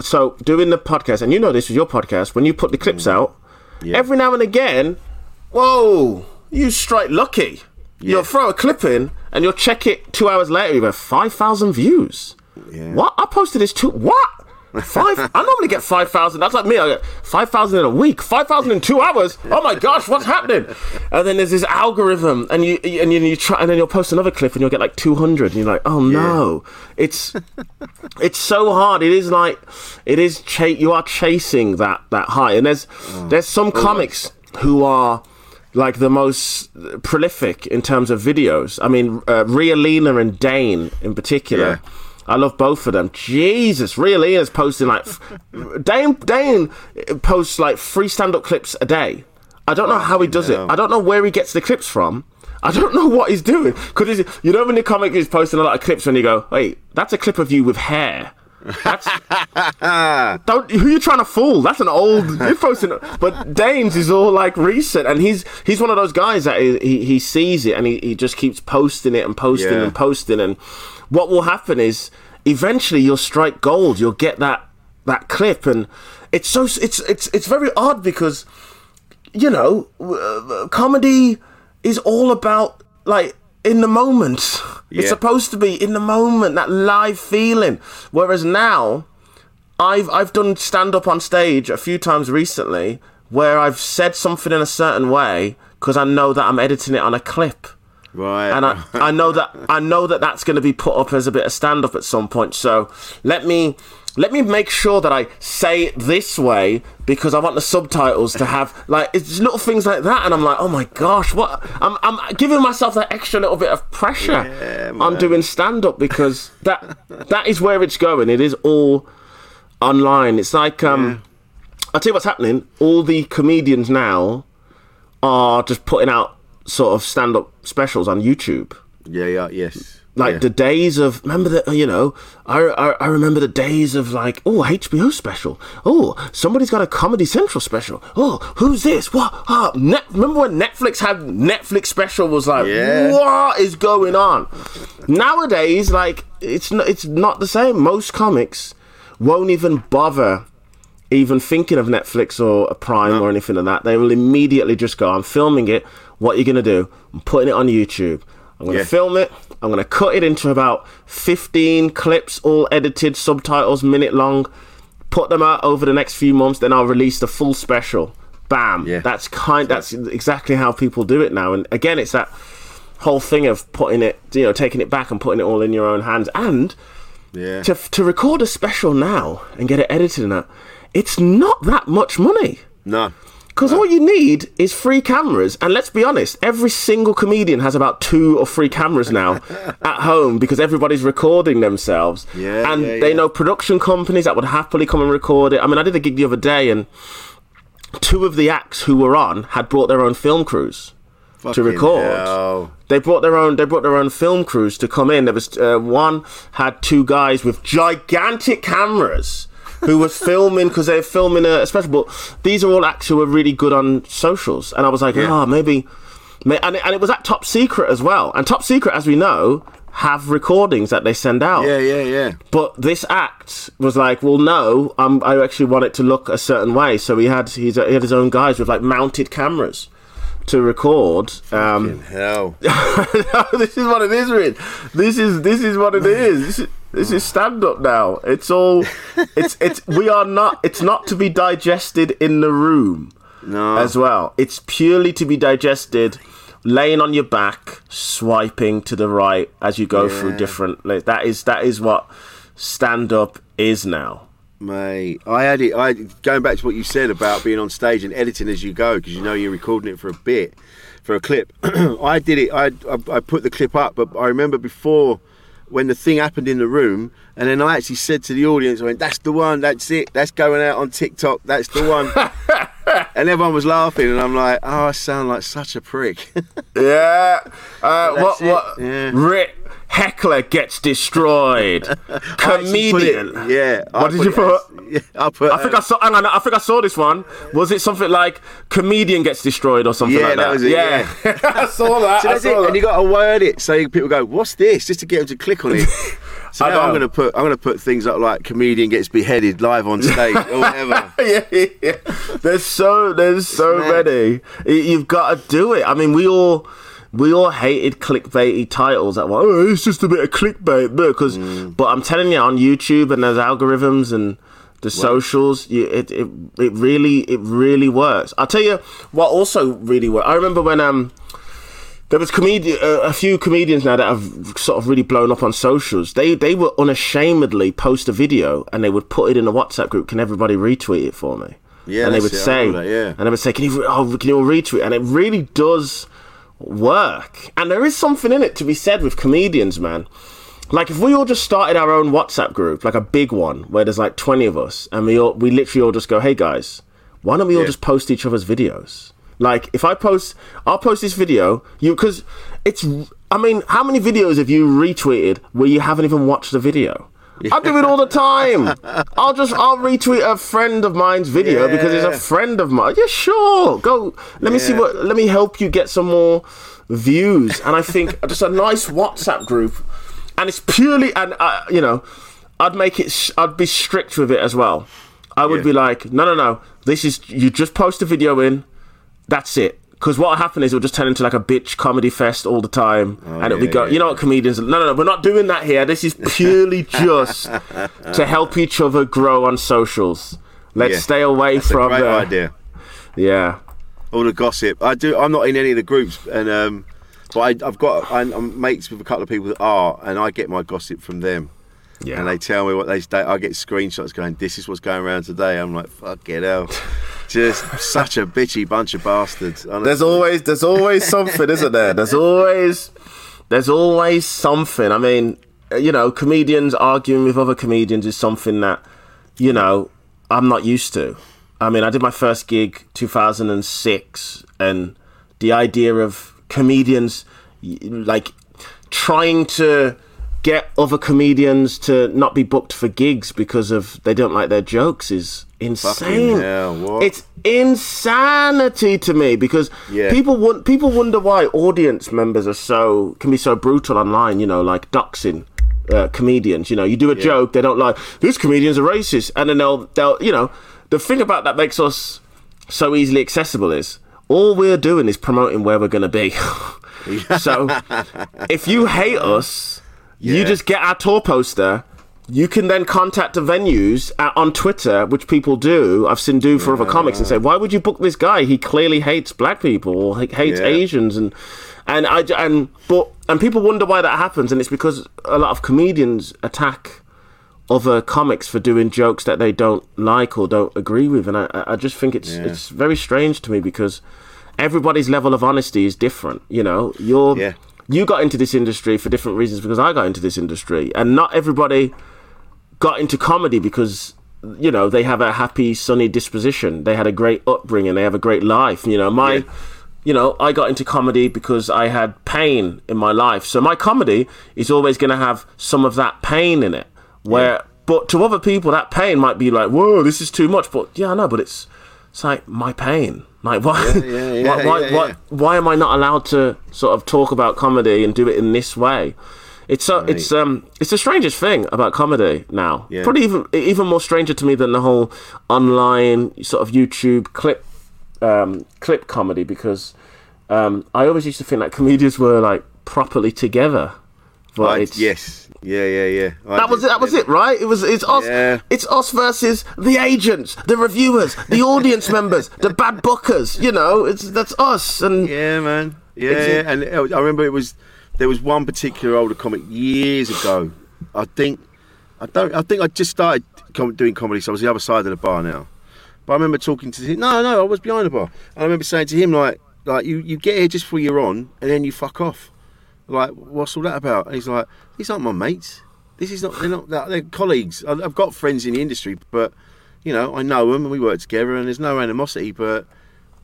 So doing the podcast, and you know this is your podcast. When you put the clips mm. out, every now and again, whoa, you strike lucky. You'll throw a clip in, and you'll check it two hours later. You go five thousand views. Yeah. What? I posted this too. What? Five? I normally get five thousand. That's like me. I get five thousand in a week. Five thousand in two hours. Oh my gosh, what's happening? And then there's this algorithm, and you and you, you try, and then you'll post another clip, and you'll get like two hundred, and you're like, oh no, it's it's so hard. It is like it is. Cha- you are chasing that that high, and there's there's some comics who are like the most prolific in terms of videos. I mean, uh, Ria Lina and Dane in particular. Yeah. I love both of them. Jesus, Ria Lina's posting like Dane. Dane posts like three stand-up clips a day. I don't know how he does it. I don't know where he gets the clips from. I don't know what he's doing. Because you know when the comic is posting a lot of clips when you go, wait, that's a clip of you with hair. That's (laughs) don't who you trying to fool? That's an old you're posting. But Danes is all like recent, and he's he's one of those guys that he he, he sees it and he, he just keeps posting it and posting Yeah. and posting. And what will happen is eventually you'll strike gold. You'll get that that clip, and it's so it's it's it's very odd because you know, uh, comedy is all about like in the moment. It's supposed to be in the moment, that live feeling. Whereas now, I've I've done stand up on stage a few times recently where I've said something in a certain way because I know that I'm editing it on a clip. Right. And I, (laughs) I know that I know that that's going to be put up as a bit of stand up at some point. So let me let me make sure that I say it this way because I want the subtitles to have (laughs) like it's little things like that. And I'm like, oh my gosh, what? I'm I'm giving myself that extra little bit of pressure on doing stand up because that that is where it's going. It is all online. It's like um, I'll tell you what's happening. All the comedians now are just putting out sort of stand up specials on YouTube. yeah, yeah, yes. Like yeah. the days of remember the you know I, I I remember the days of like oh HBO special oh somebody's got a Comedy Central special oh who's this what ah Net, remember when Netflix had Netflix special was like Yeah. what is going on nowadays like it's not it's not the same most comics won't even bother even thinking of Netflix or a Prime or anything like that. They will immediately just go, I'm filming it. What are you going to do? I'm putting it on YouTube. I'm going to Yeah. film it. I'm going to cut it into about 15 clips, all edited, subtitles, minute long. Put them out over the next few months. Then I'll release the full special. Bam. Yeah. That's kind. That's exactly how people do it now. And again, it's that whole thing of putting it, you know, taking it back and putting it all in your own hands. And Yeah. to to record a special now and get it edited and that, it's not that much money. No. Because all you need is three cameras, and let's be honest, every single comedian has about two or three cameras now (laughs) at home because everybody's recording themselves. Yeah, and yeah, they yeah. know production companies that would happily come and record it. I mean, I did a gig the other day, and two of the acts who were on had brought their own film crews to record. hell. They brought their own. They brought their own film crews to come in. There was uh, one had two guys with gigantic cameras who was filming because they're filming a, special. But these are all acts who are really good on socials, and I was like, Yeah. oh, maybe. may- And it, and it was at Top Secret as well. And Top Secret, as we know, have recordings that they send out. Yeah, yeah, yeah. But this act was like, well, no, um, I actually want it to look a certain way. So he had he's, he had his own guys with like mounted cameras to record. Um, Hell. (laughs) this is what it is, Rid. This is this is what it is. (laughs) This is, stand up now. It's all. (laughs) It's it's. We are not. It's not to be digested in the room. No. As well, it's purely to be digested. Laying on your back, swiping to the right as you go through different. like, That is that is what stand up is now. Mate, I had it. I going back to what you said about being on stage and editing as you go because you know you're recording it for a bit, for a clip. (clears throat) I did it. I, I I put the clip up, but I remember before when the thing happened in the room, and then I actually said to the audience, "I went, that's the one. That's it. That's going out on TikTok. That's the one." (laughs) and everyone was laughing, and I'm like, "Oh, I sound like such a prick." (laughs) Yeah. Uh, what what? yeah. Rick Heckler gets destroyed. (laughs) I put it- Comedian. yeah. I What did you put? as- Yeah, I put. I think I saw. Hang on, I think I saw this one. Was it something like comedian gets destroyed or something Yeah, like that? that was it, Yeah, I saw that. So I that's it, that. and you got to word it so people go, "What's this?" Just to get them to click on it. So I going to put I'm to put things up like comedian gets beheaded live on stage or whatever. (laughs) yeah, yeah, yeah. There's so there's so mad. many. You've got to do it. I mean, we all we all hated clickbaity titles. That one, oh, it's just a bit of clickbait, because. Mm. But I'm telling you, on YouTube and there's algorithms and the socials, you, it it it really it really works. I'll tell you what also really worked. I remember when um. There was comedian, uh, a few comedians now that have sort of really blown up on socials. They they would unashamedly post a video and they would put it in a WhatsApp group. Can everybody retweet it for me? Yeah, and they would it, say, that, yeah. and they would say, "Can you oh can you all retweet?" And it really does work. And there is something in it to be said with comedians, man. Like if we all just started our own WhatsApp group, like a big one where there's like twenty of us, and we all we literally all just go, "Hey guys, why don't we all just post each other's videos?" Like if I post, I'll post this video, you because it's. I mean, how many videos have you retweeted where you haven't even watched the video? I do it all the time. (laughs) I'll just I'll retweet a friend of mine's video because it's a friend of mine. Yeah, sure. Go. Let me see what. Let me help you get some more views. And I think (laughs) just a nice WhatsApp group, and it's purely and uh, you know, I'd make it. sh- I'd be strict with it as well. I would Yeah. be like, no, no, no. This is you just post a video in. That's it. Because what will happen is it'll just turn into like a bitch comedy fest all the time, and it'll be yeah, go. yeah, you know what comedians? No, no, no. We're not doing that here. This is (laughs) purely just to help each other grow on socials. Let's Yeah. stay away That's from a great the idea. yeah. All the gossip. I do. I'm not in any of the groups, and um, but I, I've got. I'm, I'm mates with a couple of people that are, and I get my gossip from them. Yeah. And they tell me what they. I get screenshots going, "This is what's going around today." I'm like, "Fuck it hell." (laughs) Just such a bitchy bunch of bastards. honestly. There's always there's always something, isn't there? There's always there's always something. I mean, you know, comedians arguing with other comedians is something that you know I'm not used to. I mean, I did my first gig 2006, and the idea of comedians like trying to get other comedians to not be booked for gigs because of they don't like their jokes is insane. hell. It's insanity to me because Yeah. people want people wonder why audience members are so can be so brutal online. You know, like doxing uh, comedians. You know, you do a joke, they don't like this comedian's a racist, and then they'll they'll you know the thing about that makes us so easily accessible is all we're doing is promoting where we're going to be. (laughs) so (laughs) if you hate us, you just get our tour poster. You can then contact the venues at, on Twitter, which people do. I've seen do for other comics, and say, "Why would you book this guy? He clearly hates black people or he hates Yeah. Asians." And and I and but and people wonder why that happens, and it's because a lot of comedians attack other comics for doing jokes that they don't like or don't agree with, and I, I just think it's it's very strange to me because everybody's level of honesty is different. You know, you're Yeah. you got into this industry for different reasons because I got into this industry, and not everybody got into comedy because you know they have a happy, sunny disposition. They had a great upbringing. They have a great life. You know, my. Yeah. You know, I got into comedy because I had pain in my life. So my comedy is always going to have some of that pain in it. Where, but to other people, that pain might be like, "Whoa, this is too much." But yeah, I know, but it's it's like my pain. Like why? yeah, yeah, why, (laughs) why, yeah, why, why am I not allowed to sort of talk about comedy and do it in this way? It's so it's um it's the strangest thing about comedy now. Yeah. Probably even even more stranger to me than the whole online sort of YouTube clip um, clip comedy because um, I always used to think that comedians were like properly together. But it's, yes. Yeah, yeah, yeah. I that was it. That was it, right? It was. It's us. Yeah. It's us versus the agents, the reviewers, the audience members, the bad bookers. You know, it's that's us. And Yeah, man. Yeah, yeah. and I remember it was there was one particular older comic years ago. I think I don't. I think I just started doing comedy, so I was the other side of the bar now. But I remember talking to him. No, no, I was behind the bar. And I remember saying to him like, like you, you get here just before you're on, and then you fuck off. Like, what's all that about? And he's like, these aren't my mates. This is not. They're not. They're colleagues. I've got friends in the industry, but you know, I know them and we work together, and there's no animosity. But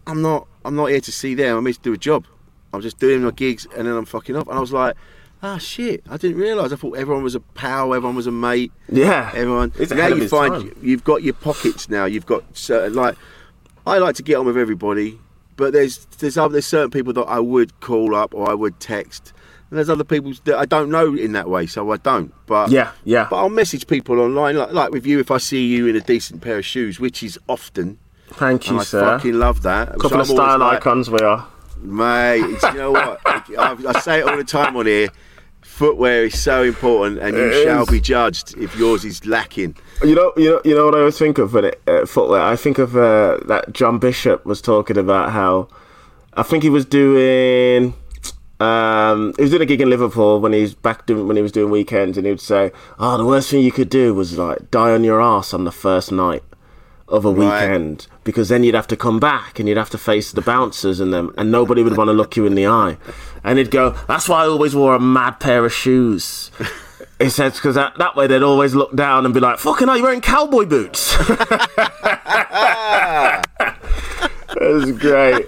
I'm not. I'm not here to see them. I'm here to do a job. I'm just doing my gigs, and then I'm fucking off. And I was like, ah, shit. I didn't realise. I thought everyone was a pal. Everyone was a mate. yeah, Everyone. It's now you find time. you've got your pockets now. You've got certain like. I like to get on with everybody, but there's there's other there's certain people that I would call up or I would text, and there's other people that I don't know in that way, so I don't. But Yeah, yeah. But I'll message people online, like like with you, if I see you in a decent pair of shoes, which is often. Thank you, I sir. fucking love that. So couple of I'm always style like, icons we are. Mate, you know what? I, I say it all the time on here. Footwear is so important, and you It shall is. be judged if yours is lacking. You know, you know, you know what I always think of when it uh, footwear. I think of uh, that John Bishop was talking about how I think he was doing. Um, he was doing a gig in Liverpool when he was back doing when he was doing weekends, and he would say, "Oh, the worst thing you could do was like die on your ass on the first night of a Right. weekend because then you'd have to come back and you'd have to face the bouncers and them, and nobody would want to look you in the eye." And he'd go, "That's why I always wore a mad pair of shoes." He says because that, that way they'd always look down and be like, "Fucking hell, you're wearing cowboy boots." (laughs) Was great.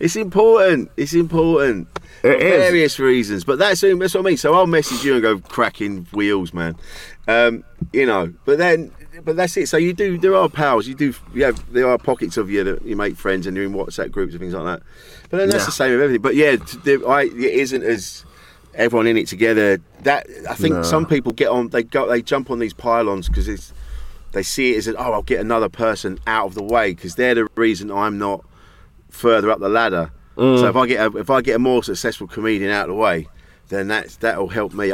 It's important. It's important. It for is. various reasons, but that's that's what I mean. So I'll message you and go cracking wheels, man. Um, you know, but then, but that's it. So you do. There are pals. You do. Yeah, there are pockets of you that you make friends and you're in WhatsApp groups and things like that. But then that's Yeah. the same with everything. But yeah, there, I, it isn't as everyone in it together. That I think No. some people get on. They go. They jump on these pile-ons because it's. They see it as, an, oh, I'll get another person out of the way because they're the reason I'm not further up the ladder. So mm. if I get a, if I get a more successful comedian out of the way, then that's that'll help me.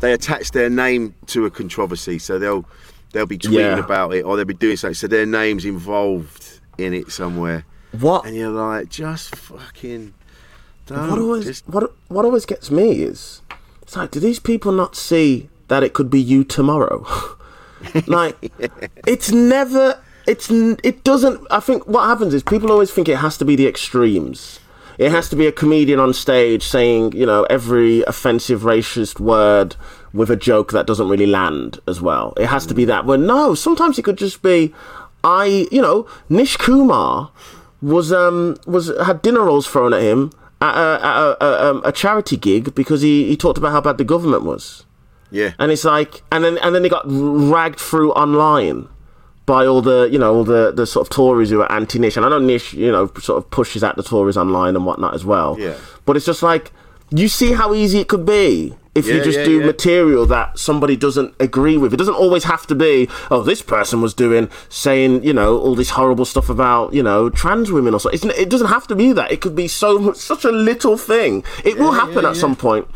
They attach their name to a controversy, so they'll they'll be tweeting Yeah. about it or they'll be doing something, so their name's involved in it somewhere. What And you're like, just fucking. Don't, what always just, what what always gets me is it's like do these people not see that it could be you tomorrow (laughs) like (laughs) it's never it's it doesn't i think what happens is people always think it has to be the extremes it has to be a comedian on stage saying you know every offensive racist word with a joke that doesn't really land as well. It has to be that. But no sometimes it could just be i you know nish kumar was um was had dinner rolls thrown at him at a, at a, a, um, a charity gig because he, he talked about how bad the government was. Yeah. and it's like and then and then they got ragged through online by all the you know all the the sort of Tories who are anti-Nish. And I know Nish you know sort of pushes out the Tories online and whatnot as well. Yeah. but it's just like you see how easy it could be if you just yeah, do yeah. material that somebody doesn't agree with. It doesn't always have to be, oh, this person was doing, saying, you know, all this horrible stuff about, you know, trans women or something. It's, it doesn't have to be that. It could be so such a little thing. It will happen yeah, at some point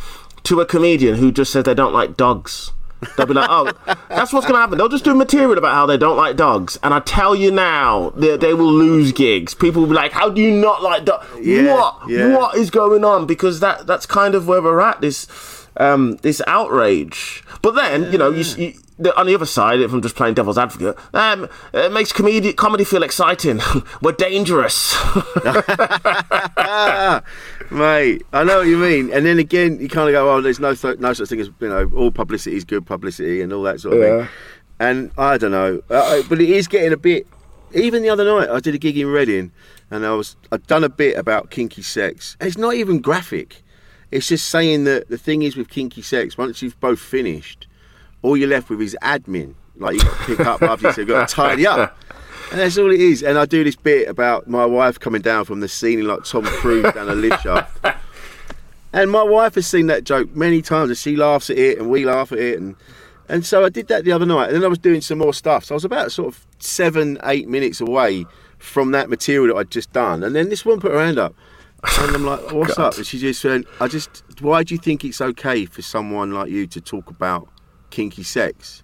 to a comedian who just says they don't like dogs. They'll be like, oh, that's what's going to happen. They'll just do material about how they don't like dogs. And I tell you now, they, they will lose gigs. People will be like, how do you not like dogs? Yeah, what? yeah. What is going on? Because that that's kind of where we're at, this, um, this outrage. But then, you know, you, you, the, on the other side, if I'm just playing devil's advocate, um, it makes comedy, comedy feel exciting. (laughs) we're dangerous. (laughs) (laughs) Mate, I know what you mean. And then again, you kind of go, "Oh, there's no th- no such thing as you know, all publicity is good publicity and all that sort of Yeah. thing." And I don't know, uh, but it is getting a bit. Even the other night, I did a gig in Reading, and I was I'd done a bit about kinky sex. And it's not even graphic. It's just saying that the thing is with kinky sex, once you've both finished, all you're left with is admin. Like you got to pick up after you've got to tidy up. And that's all it is. And I do this bit about my wife coming down from the ceiling like Tom Cruise down a lift shaft. (laughs) And my wife has seen that joke many times, and she laughs at it, and we laugh at it, and and so I did that the other night, and then I was doing some more stuff. So I was about sort of seven, eight minutes away from that material that I'd just done, and then this woman put her hand up, and I'm like, "What's up?" And she just went, "I just, why do you think it's okay for someone like you to talk about kinky sex?"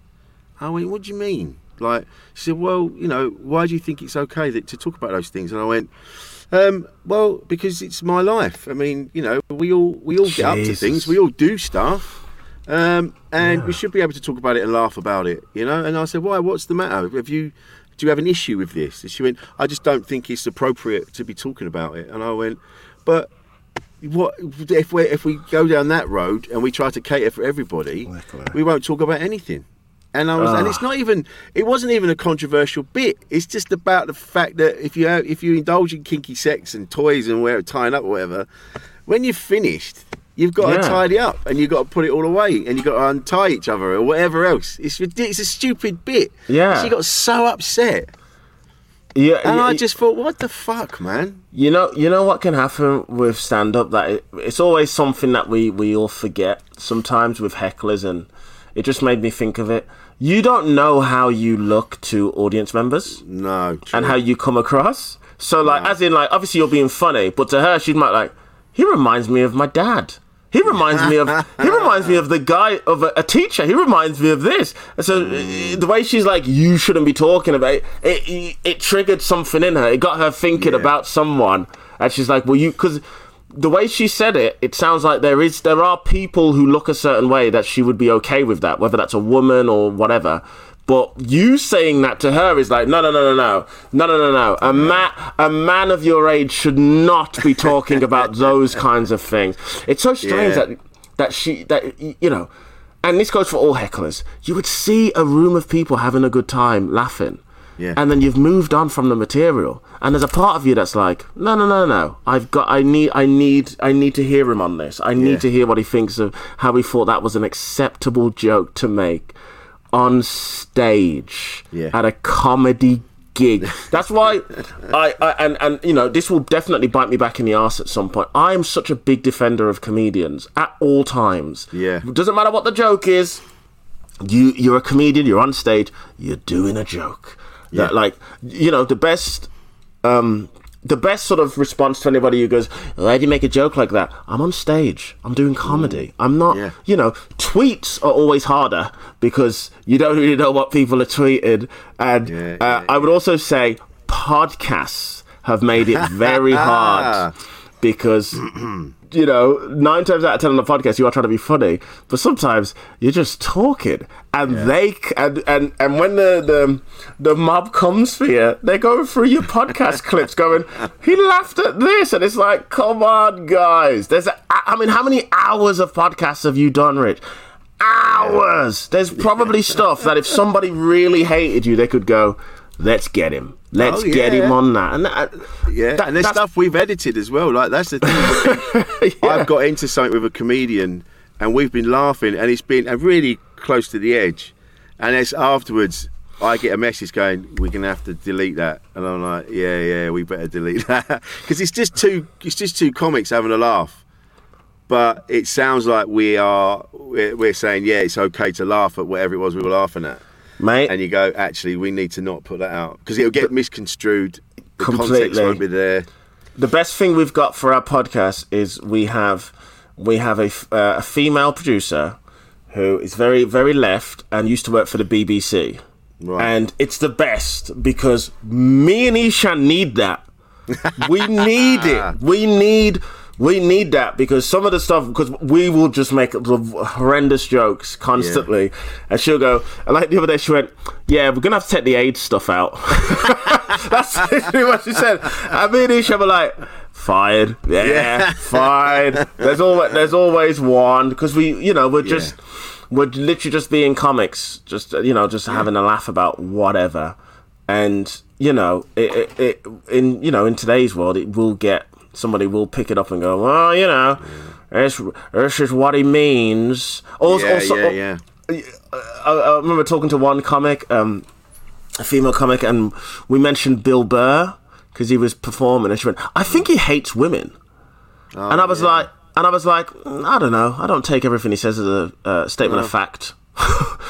I went, "What do you mean?" Like she said, "Well, you know, why do you think it's okay that, to talk about those things?" And I went. Um, well, because it's my life. I mean, you know, we all we all get up to things. We all do stuff, um, and we should be able to talk about it and laugh about it. You know. And I said, "Why? What's the matter? Have you do you have an issue with this?" And she went, "I just don't think it's appropriate to be talking about it." And I went, "But." What if we if we go down that road and we try to cater for everybody, we won't talk about anything. And I was, and it's ah. not even, it wasn't even a controversial bit. It's just about the fact that if you have, if you indulge in kinky sex and toys and where tying up or whatever, when you've finished, you've got Yeah. to tidy up and you've got to put it all away and you've got to untie each other or whatever else. It's. It's a stupid bit. Yeah. She got so upset, yeah, and yeah, I just thought, what the fuck, man? You know, you know what can happen with stand up that it, it's always something that we we all forget sometimes with hecklers and it just made me think of it. You don't know how you look to audience members No, true. and how you come across. So like as in like obviously you're being funny, but to her she might like he reminds me of my dad. He reminds me of he reminds me of the guy of a, a teacher. He reminds me of this. And so uh, the way she's like, you shouldn't be talking about it. It, it, it triggered something in her. It got her thinking Yeah. about someone. And she's like, well, you because the way she said it, it sounds like there is there are people who look a certain way that she would be okay with that, whether that's a woman or whatever. But you saying that to her is like, no, no, no, no, no, no, no, no, no. A man, a man of your age should not be talking about (laughs) those kinds of things. It's so strange Yeah. that that she that you know, and this goes for all hecklers. You would see a room of people having a good time, laughing, Yeah. and then you've moved on from the material, and there's a part of you that's like, no, no, no, no. I've got, I need, I need, I need to hear him on this. I need Yeah. to hear what he thinks of how he thought that was an acceptable joke to make on stage Yeah. at a comedy gig. (laughs) That's why I, I and and you know this will definitely bite me back in the ass at some point. I am such a big defender of comedians at all times. Yeah. it doesn't matter what the joke is. You you're a comedian. You're on stage. You're doing a joke. Yeah. That, like you know the best. Um, the best sort of response to anybody who goes, "Why do you make a joke like that?" I'm on stage. I'm doing comedy. I'm not. Yeah. You know, tweets are always harder because you don't really know what people are tweeting. And Yeah, uh, I would also say podcasts have made it very (laughs) hard (clears throat) because (clears throat) you know nine times out of ten on the podcast you are trying to be funny, but sometimes you're just talking, and they and and and when the the the mob comes for you, they're going through your podcast (laughs) clips, going, "He laughed at this," and it's like, "Come on, guys!" There's, a, I mean, how many hours of podcasts have you done, Rich? Hours. There's probably stuff that if somebody really hated you, they could go, "Let's get him. Let's Oh, get him on that." And that, Yeah, that- and there's stuff we've edited as well. Like that's the thing. (laughs) I've got into something with a comedian, and we've been laughing, and it's been uh, really close to the edge. And it's afterwards, I get a message going, "We're gonna have to delete that," and I'm like, "Yeah, yeah, we better delete (laughs) that," because it's just two, it's just two comics having a laugh. But it sounds like we are, we're, we're saying yeah, it's okay to laugh at whatever it was we were laughing at, mate. and you go, actually, we need to not put that out because it'll get misconstrued. The context Completely. won't be there. the best thing we've got for our podcast is we have we have a, uh, a female producer who is very very left and used to work for the BBC. Right. And it's the best because me and Ishan need that. (laughs) We need it. We need we need that because some of the stuff because we will just make the horrendous jokes constantly, and she'll go. Like the other day, she went, "Yeah, we're gonna have to take the AIDS stuff out." (laughs) That's (laughs) literally what she said. I mean, Isha were like, "Fired, yeah, Yeah. fine." There's always there's always one because we, you know, we're just we're literally just being comics, just you know, just having a laugh about whatever, and you know, it, it, it in you know in today's world, it will get somebody will pick it up and go, well, you know, this, this is what he means. Also, Yeah, also, yeah, yeah. I, I remember talking to one comic, um, a female comic, and we mentioned Bill Burr because he was performing, and she went, "I think he hates women," Oh, and I was like, and I was like, "Mm, I don't know, I don't take everything he says as a uh, statement of fact. (laughs)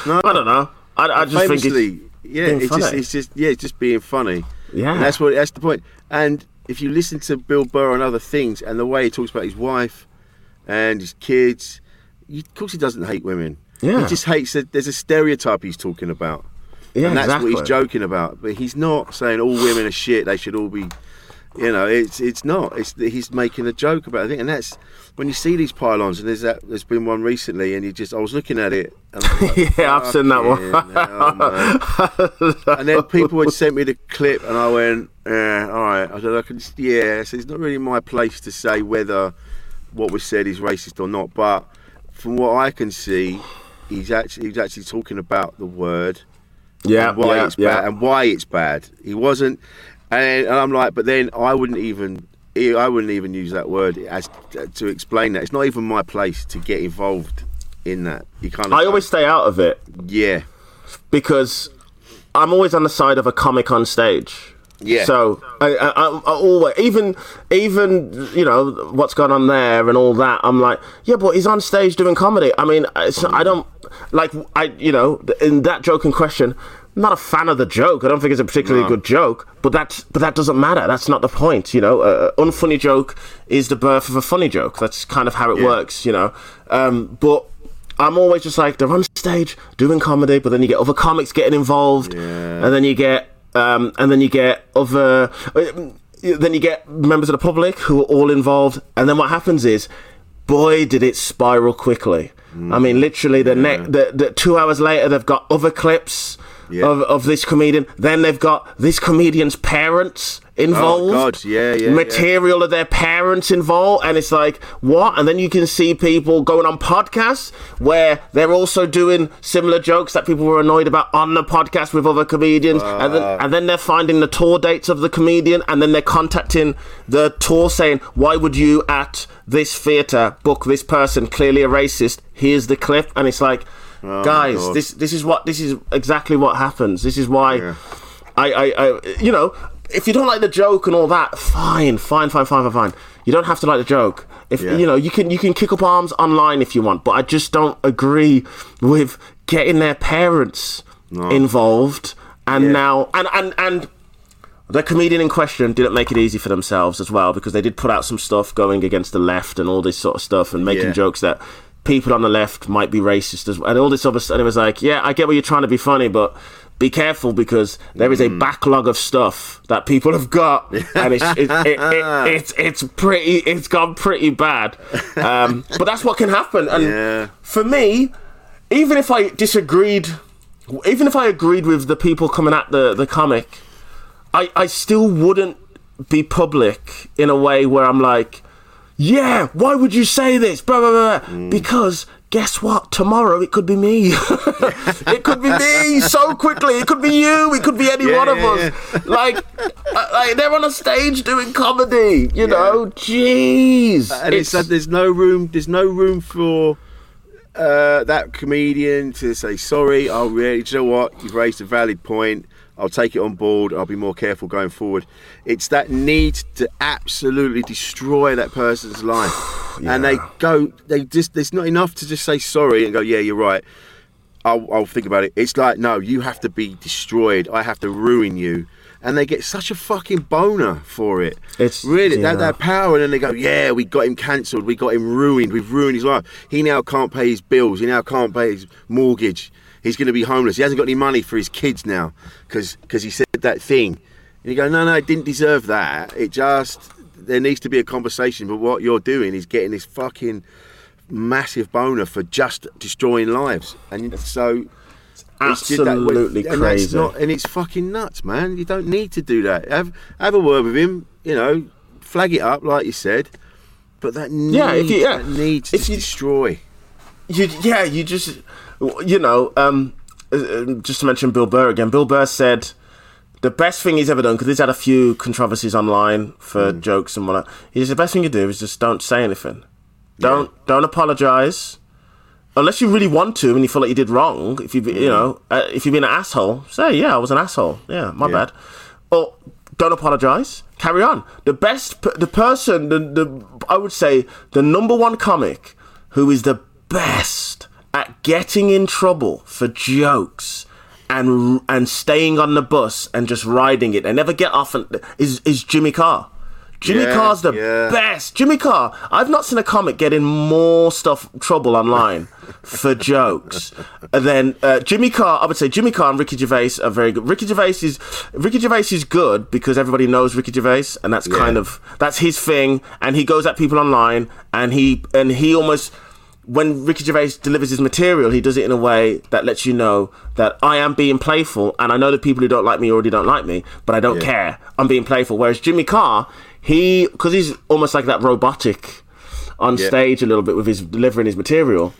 no, I don't know. I, I just think it's, yeah, it's just, it's just, yeah, it's just being funny. Yeah. and that's what that's the point. And if you listen to Bill Burr and other things, and the way he talks about his wife and his kids, you, of course he doesn't hate women. Yeah. he just hates that. There's a stereotype he's talking about. yeah, and that's exactly. what he's joking about. But he's not saying all women are shit. They should all be, you know. It's it's not. It's he's making a joke about it, and that's when you see these pile-ons. And there's that. There's been one recently, and you just I was looking at it. And like, (laughs) Yeah, I've seen that one. Hell, (laughs) and then people had sent me the clip, and I went, "Yeah, all right." I said, "I can, yeah." So it's not really my place to say whether what was said is racist or not, but from what I can see, he's actually he's actually talking about the word yeah, and why yeah, it's yeah. bad and why it's bad. He wasn't, and, and I'm like, but then I wouldn't even. I wouldn't even use that word as to explain that. It's not even my place to get involved in that. You kind of. I always stay out of it Yeah. because I'm always on the side of a comic on stage. Yeah. So I, I, I, I always, even, even you know what's going on there and all that. I'm like, yeah, but he's on stage doing comedy. I mean, I don't like, I, you know, in that joke in question. I'm not a fan of the joke. I don't think it's a particularly good joke, but that's but that doesn't matter. That's not the point, you know. Uh, unfunny joke is the birth of a funny joke. That's kind of how it Yeah. works, you know. Um, but I'm always just like they're on stage doing comedy, but then you get other comics getting involved, and then you get um, and then you get other uh, then you get members of the public who are all involved, and then what happens is, boy, did it spiral quickly. I mean, literally, the, ne- the the two hours later, they've got other clips. Yeah. Of, of this comedian, then they've got this comedian's parents involved. Oh, God, yeah, yeah, yeah. Material of their parents involved, and it's like what? And then you can see people going on podcasts where they're also doing similar jokes that people were annoyed about on the podcast with other comedians, and then uh. and then they're finding the tour dates of the comedian, and then they're contacting the tour saying, "Why would you at this theater book this person? Clearly a racist. Here's the clip," and it's like. Oh, Guys, God. this this is what this is exactly what happens. This is why I, I, I, you know, if you don't like the joke and all that, fine, fine, fine, fine, fine, fine. You don't have to like the joke. If Yeah. you know, you can you can kick up arms online if you want, but I just don't agree with getting their parents involved and Yeah. now and and and the comedian in question didn't make it easy for themselves as well because they did put out some stuff going against the left and all this sort of stuff and making Yeah. jokes that people on the left might be racist as well and all this other stuff. And it was like, yeah, I get where you're trying to be funny, but be careful because there is a Mm. backlog of stuff that people have got, and it's it, it, it, (laughs) it's it's pretty it's gone pretty bad. Um, but that's what can happen. And Yeah. for me, even if I disagreed, even if I agreed with the people coming at the the comic, I, I still wouldn't be public in a way where I'm like, yeah, why would you say this? Blah, blah, blah. Mm. Because guess what? Tomorrow it could be me. (laughs) it could be me so quickly. It could be you. It could be any Yeah, one of yeah, us. Like, uh, like, they're on a stage doing comedy, you know? Jeez. and it's, that there's no room. There's no room for uh, that comedian to say sorry. Oh, really? Do you know what? You've raised a valid point. I'll take it on board. I'll be more careful going forward. It's that need to absolutely destroy that person's life, (sighs) and they go. They just. It's not enough to just say sorry and go, "Yeah, you're right." I'll, I'll think about it. It's like, no, you have to be destroyed. I have to ruin you. And they get such a fucking boner for it. It's- really yeah. that, that power, and then they go, "Yeah, we got him cancelled. We got him ruined. We've ruined his life. He now can't pay his bills. He now can't pay his mortgage. He's going to be homeless. He hasn't got any money for his kids now because he said that thing." And you go, "No, no, it didn't deserve that. It just there needs to be a conversation. But what you're doing is getting this fucking massive boner for just destroying lives, and so." it's just that- Absolutely and that's crazy. not- and it's fucking nuts, man. You don't need to do that. Have have a word with him. You know, flag it up like you said. But that need, Yeah, if you- yeah. that needs If to you- destroy. You, yeah, you just, you know, um, uh, uh, just to mention Bill Burr again. Bill Burr said the best thing he's ever done because he's had a few controversies online for Mm. jokes and whatnot. He says the best thing you do is just don't say anything. Don't don't apologize unless you really want to and you feel like you did wrong. If you Mm. you know uh, if you've been an asshole, say yeah, I was an asshole. Yeah, my Yeah. bad. Or don't apologize. Carry on. The best, the person, the, the I would say the number one comic who is the best getting in trouble for jokes and and staying on the bus and just riding it and never get off and, is is Jimmy Carr. Jimmy Yeah, Carr's the yeah. best. Jimmy Carr. I've not seen a comic get in more stuff trouble online (laughs) for jokes than uh, Jimmy Carr. I would say Jimmy Carr and Ricky Gervais are very good. Ricky Gervais is Ricky Gervais is good because everybody knows Ricky Gervais, and that's kind of that's his thing. And he goes at people online, and he and he almost when Ricky Gervais delivers his material, he does it in a way that lets you know that I am being playful, and I know the people who don't like me already don't like me, but I don't care. I'm being playful. Whereas Jimmy Carr, he because he's almost like that robotic on Yeah. stage a little bit with his delivering his material.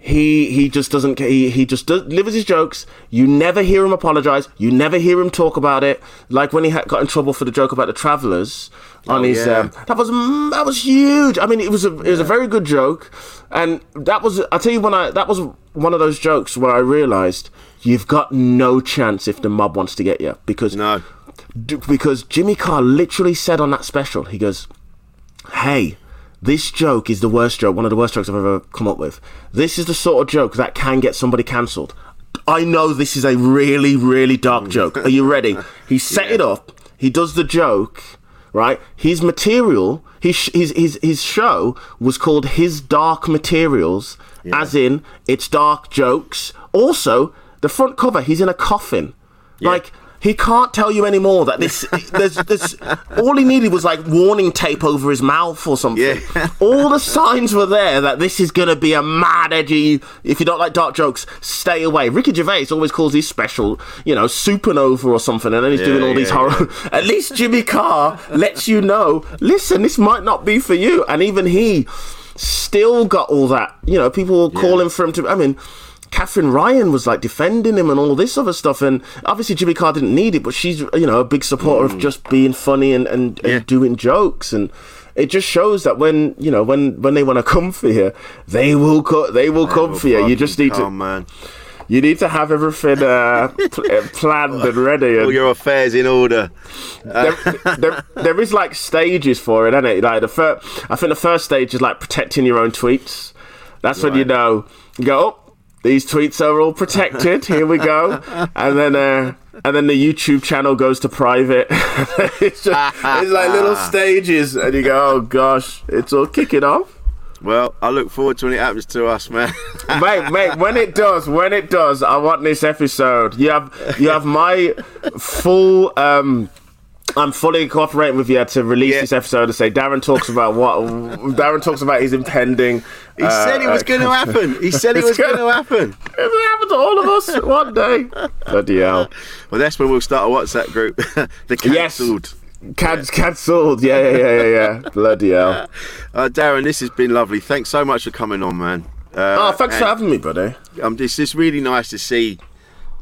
He he just doesn't he he just does, delivers his jokes. You never hear him apologize. You never hear him talk about it. Like when he had, got in trouble for the joke about the travelers on Oh, his yeah. um, that was mm, that was huge. I mean, it was a it was a very good joke, and that was I tell you when I that was one of those jokes where I realised you've got no chance if the mob wants to get you because No. d- because Jimmy Carr literally said on that special, he goes, "Hey." This joke is the worst joke, one of the worst jokes I've ever come up with. This is the sort of joke that can get somebody cancelled. I know this is a really, really dark joke. Are you ready? (laughs) He set it up. He does the joke, right? His material, his his his his show was called His Dark Materials, as in it's dark jokes. Also, the front cover, he's in a coffin, like. He can't tell you anymore that this. (laughs) There's, there's, all he needed was like warning tape over his mouth or something. Yeah. all the signs were there that this is gonna be a mad, edgy. If you don't like dark jokes, stay away. Ricky Gervais always calls his special, you know, Supernova or something, and then he's doing all these yeah, horror. (laughs) At least Jimmy Carr lets you know. Listen, this might not be for you, and even he still got all that. You know, people were calling for him to. I mean. Katherine Ryan was like defending him and all this other stuff, and obviously Jimmy Carr didn't need it, but she's you know a big supporter of just being funny and and, and Mm. Doing jokes, and it just shows that when you know when when they want to come for you, they will co- they will come for you. You just need Come, to man. you need to have everything uh, pl- uh, planned and (laughs) ready. All your affairs in order. there, there, there is like stages for it, isn't it? Like the first, I think the first stage is like protecting your own tweets. That's when you know, you go, oh, these tweets are all protected. Here we go, and then. Uh, and then the YouTube channel goes to private. (laughs) it's, just, it's like little stages, and you go, "Oh gosh, it's all kicking off." Well, I look forward to when it happens to us, man. (laughs) mate, mate, when it does, when it does, I want this episode. You have you have my full um I'm fully cooperating with you to release Yeah. this episode and say Darren talks about what Darren talks about his impending He said it was going to happen. He said it was going to happen. It's gonna- happen. It will happen to all of us (laughs) one day. Bloody hell. Well, that's when we'll start a WhatsApp group. (laughs) the Yes. cancelled. Can- cancelled. Yeah, yeah, yeah, yeah, yeah. (laughs) Bloody hell. Uh, Darren, this has been lovely. Thanks so much for coming on, man. Uh, Oh, thanks for having me, buddy. Um, it's just really nice to see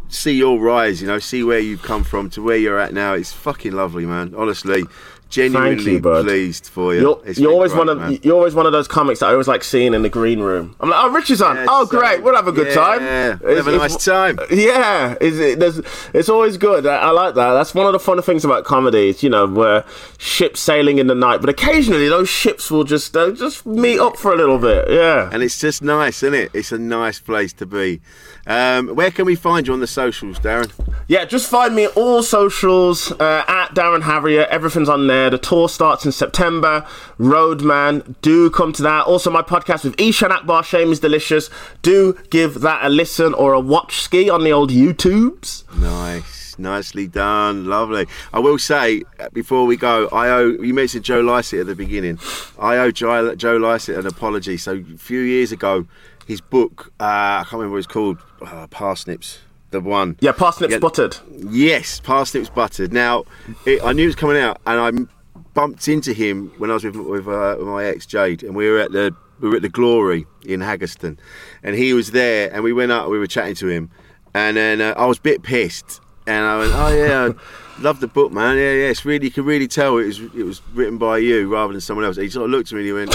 see your rise. You know, see where you've come from to where you're at now. It's fucking lovely, man. Honestly, genuinely you, pleased for you. You're, you're always great, one of man. you're always one of those comics that I always like seeing in the green room. I'm like, oh, Rich is on. Yeah, oh, so- great, we'll have a good yeah, time. we'll have a nice time. Yeah, it's, it, there's, it's always good. I, I like that. That's one of the fun things about comedy. is, You know, where ships sailing in the night, but occasionally those ships will just uh, just meet up for a little bit. Yeah. And it's just nice, isn't it? It's a nice place to be. Um, where can we find you on the socials, Darren? Yeah, just find me all socials uh, at Darren Harriott. Everything's on there. The tour starts in September. Roadman, do come to that. Also, my podcast with Ishan Akbar, Shame is Delicious. Do give that a listen or a watch ski on the old YouTubes. Nice, nicely done, lovely. I will say uh, before we go, I owe you mentioned Joe Lycett at the beginning. I owe Joe, Joe Lycett an apology. So a few years ago, his book, uh, I can't remember what it's called, uh, Parsnips, the one. Yeah, parsnips Yeah. buttered. Yes, parsnips buttered. Now, it, I knew it was coming out, and I bumped into him when I was with, with uh, my ex Jade, and we were at the we were at the Glory in Haggerston, and he was there, and we went up, we were chatting to him, and then uh, I was a bit pissed, and I went, "Oh yeah, (laughs) love the book, man. Yeah, yeah, it's really you can really tell it was it was written by you rather than someone else." He sort of looked at me and he went,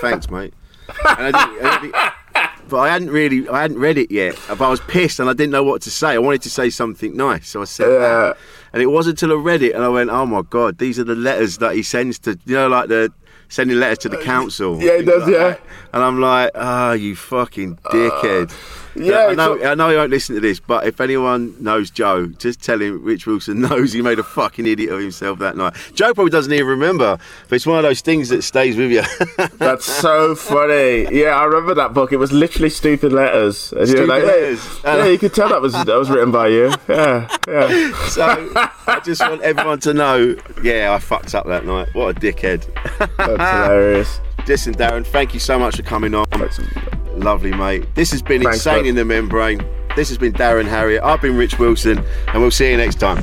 "Thanks, mate." And I didn't- I didn't- but I hadn't really, I hadn't read it yet. But I was pissed and I didn't know what to say. I wanted to say something nice, so I said that. And it wasn't until I read it and I went, "Oh my god, these are the letters that he sends to, you know, like the sending letters to the council." Uh, yeah, he does, like yeah. that. And I'm like, "Ah, you fucking dickhead." Yeah, I know, I know he won't listen to this, but if anyone knows Joe, just tell him Rich Wilson (laughs) knows he made a fucking idiot of himself that night. Joe probably doesn't even remember, but it's one of those things that stays with you. (laughs) That's so funny. Yeah, I remember that book. It was literally stupid letters. And Stupid like, letters. Yeah, yeah, you could tell that was (laughs) that was written by you. Yeah, yeah. So I just want everyone to know, yeah, I fucked up that night. What a dickhead. That's hilarious. Listen, Darren, thank you so much for coming on. Lovely, mate. This has been Thanks, Insane bud. in the Men Brain. This has been Darren Harriott. I've been Rich Wilson, and we'll see you next time.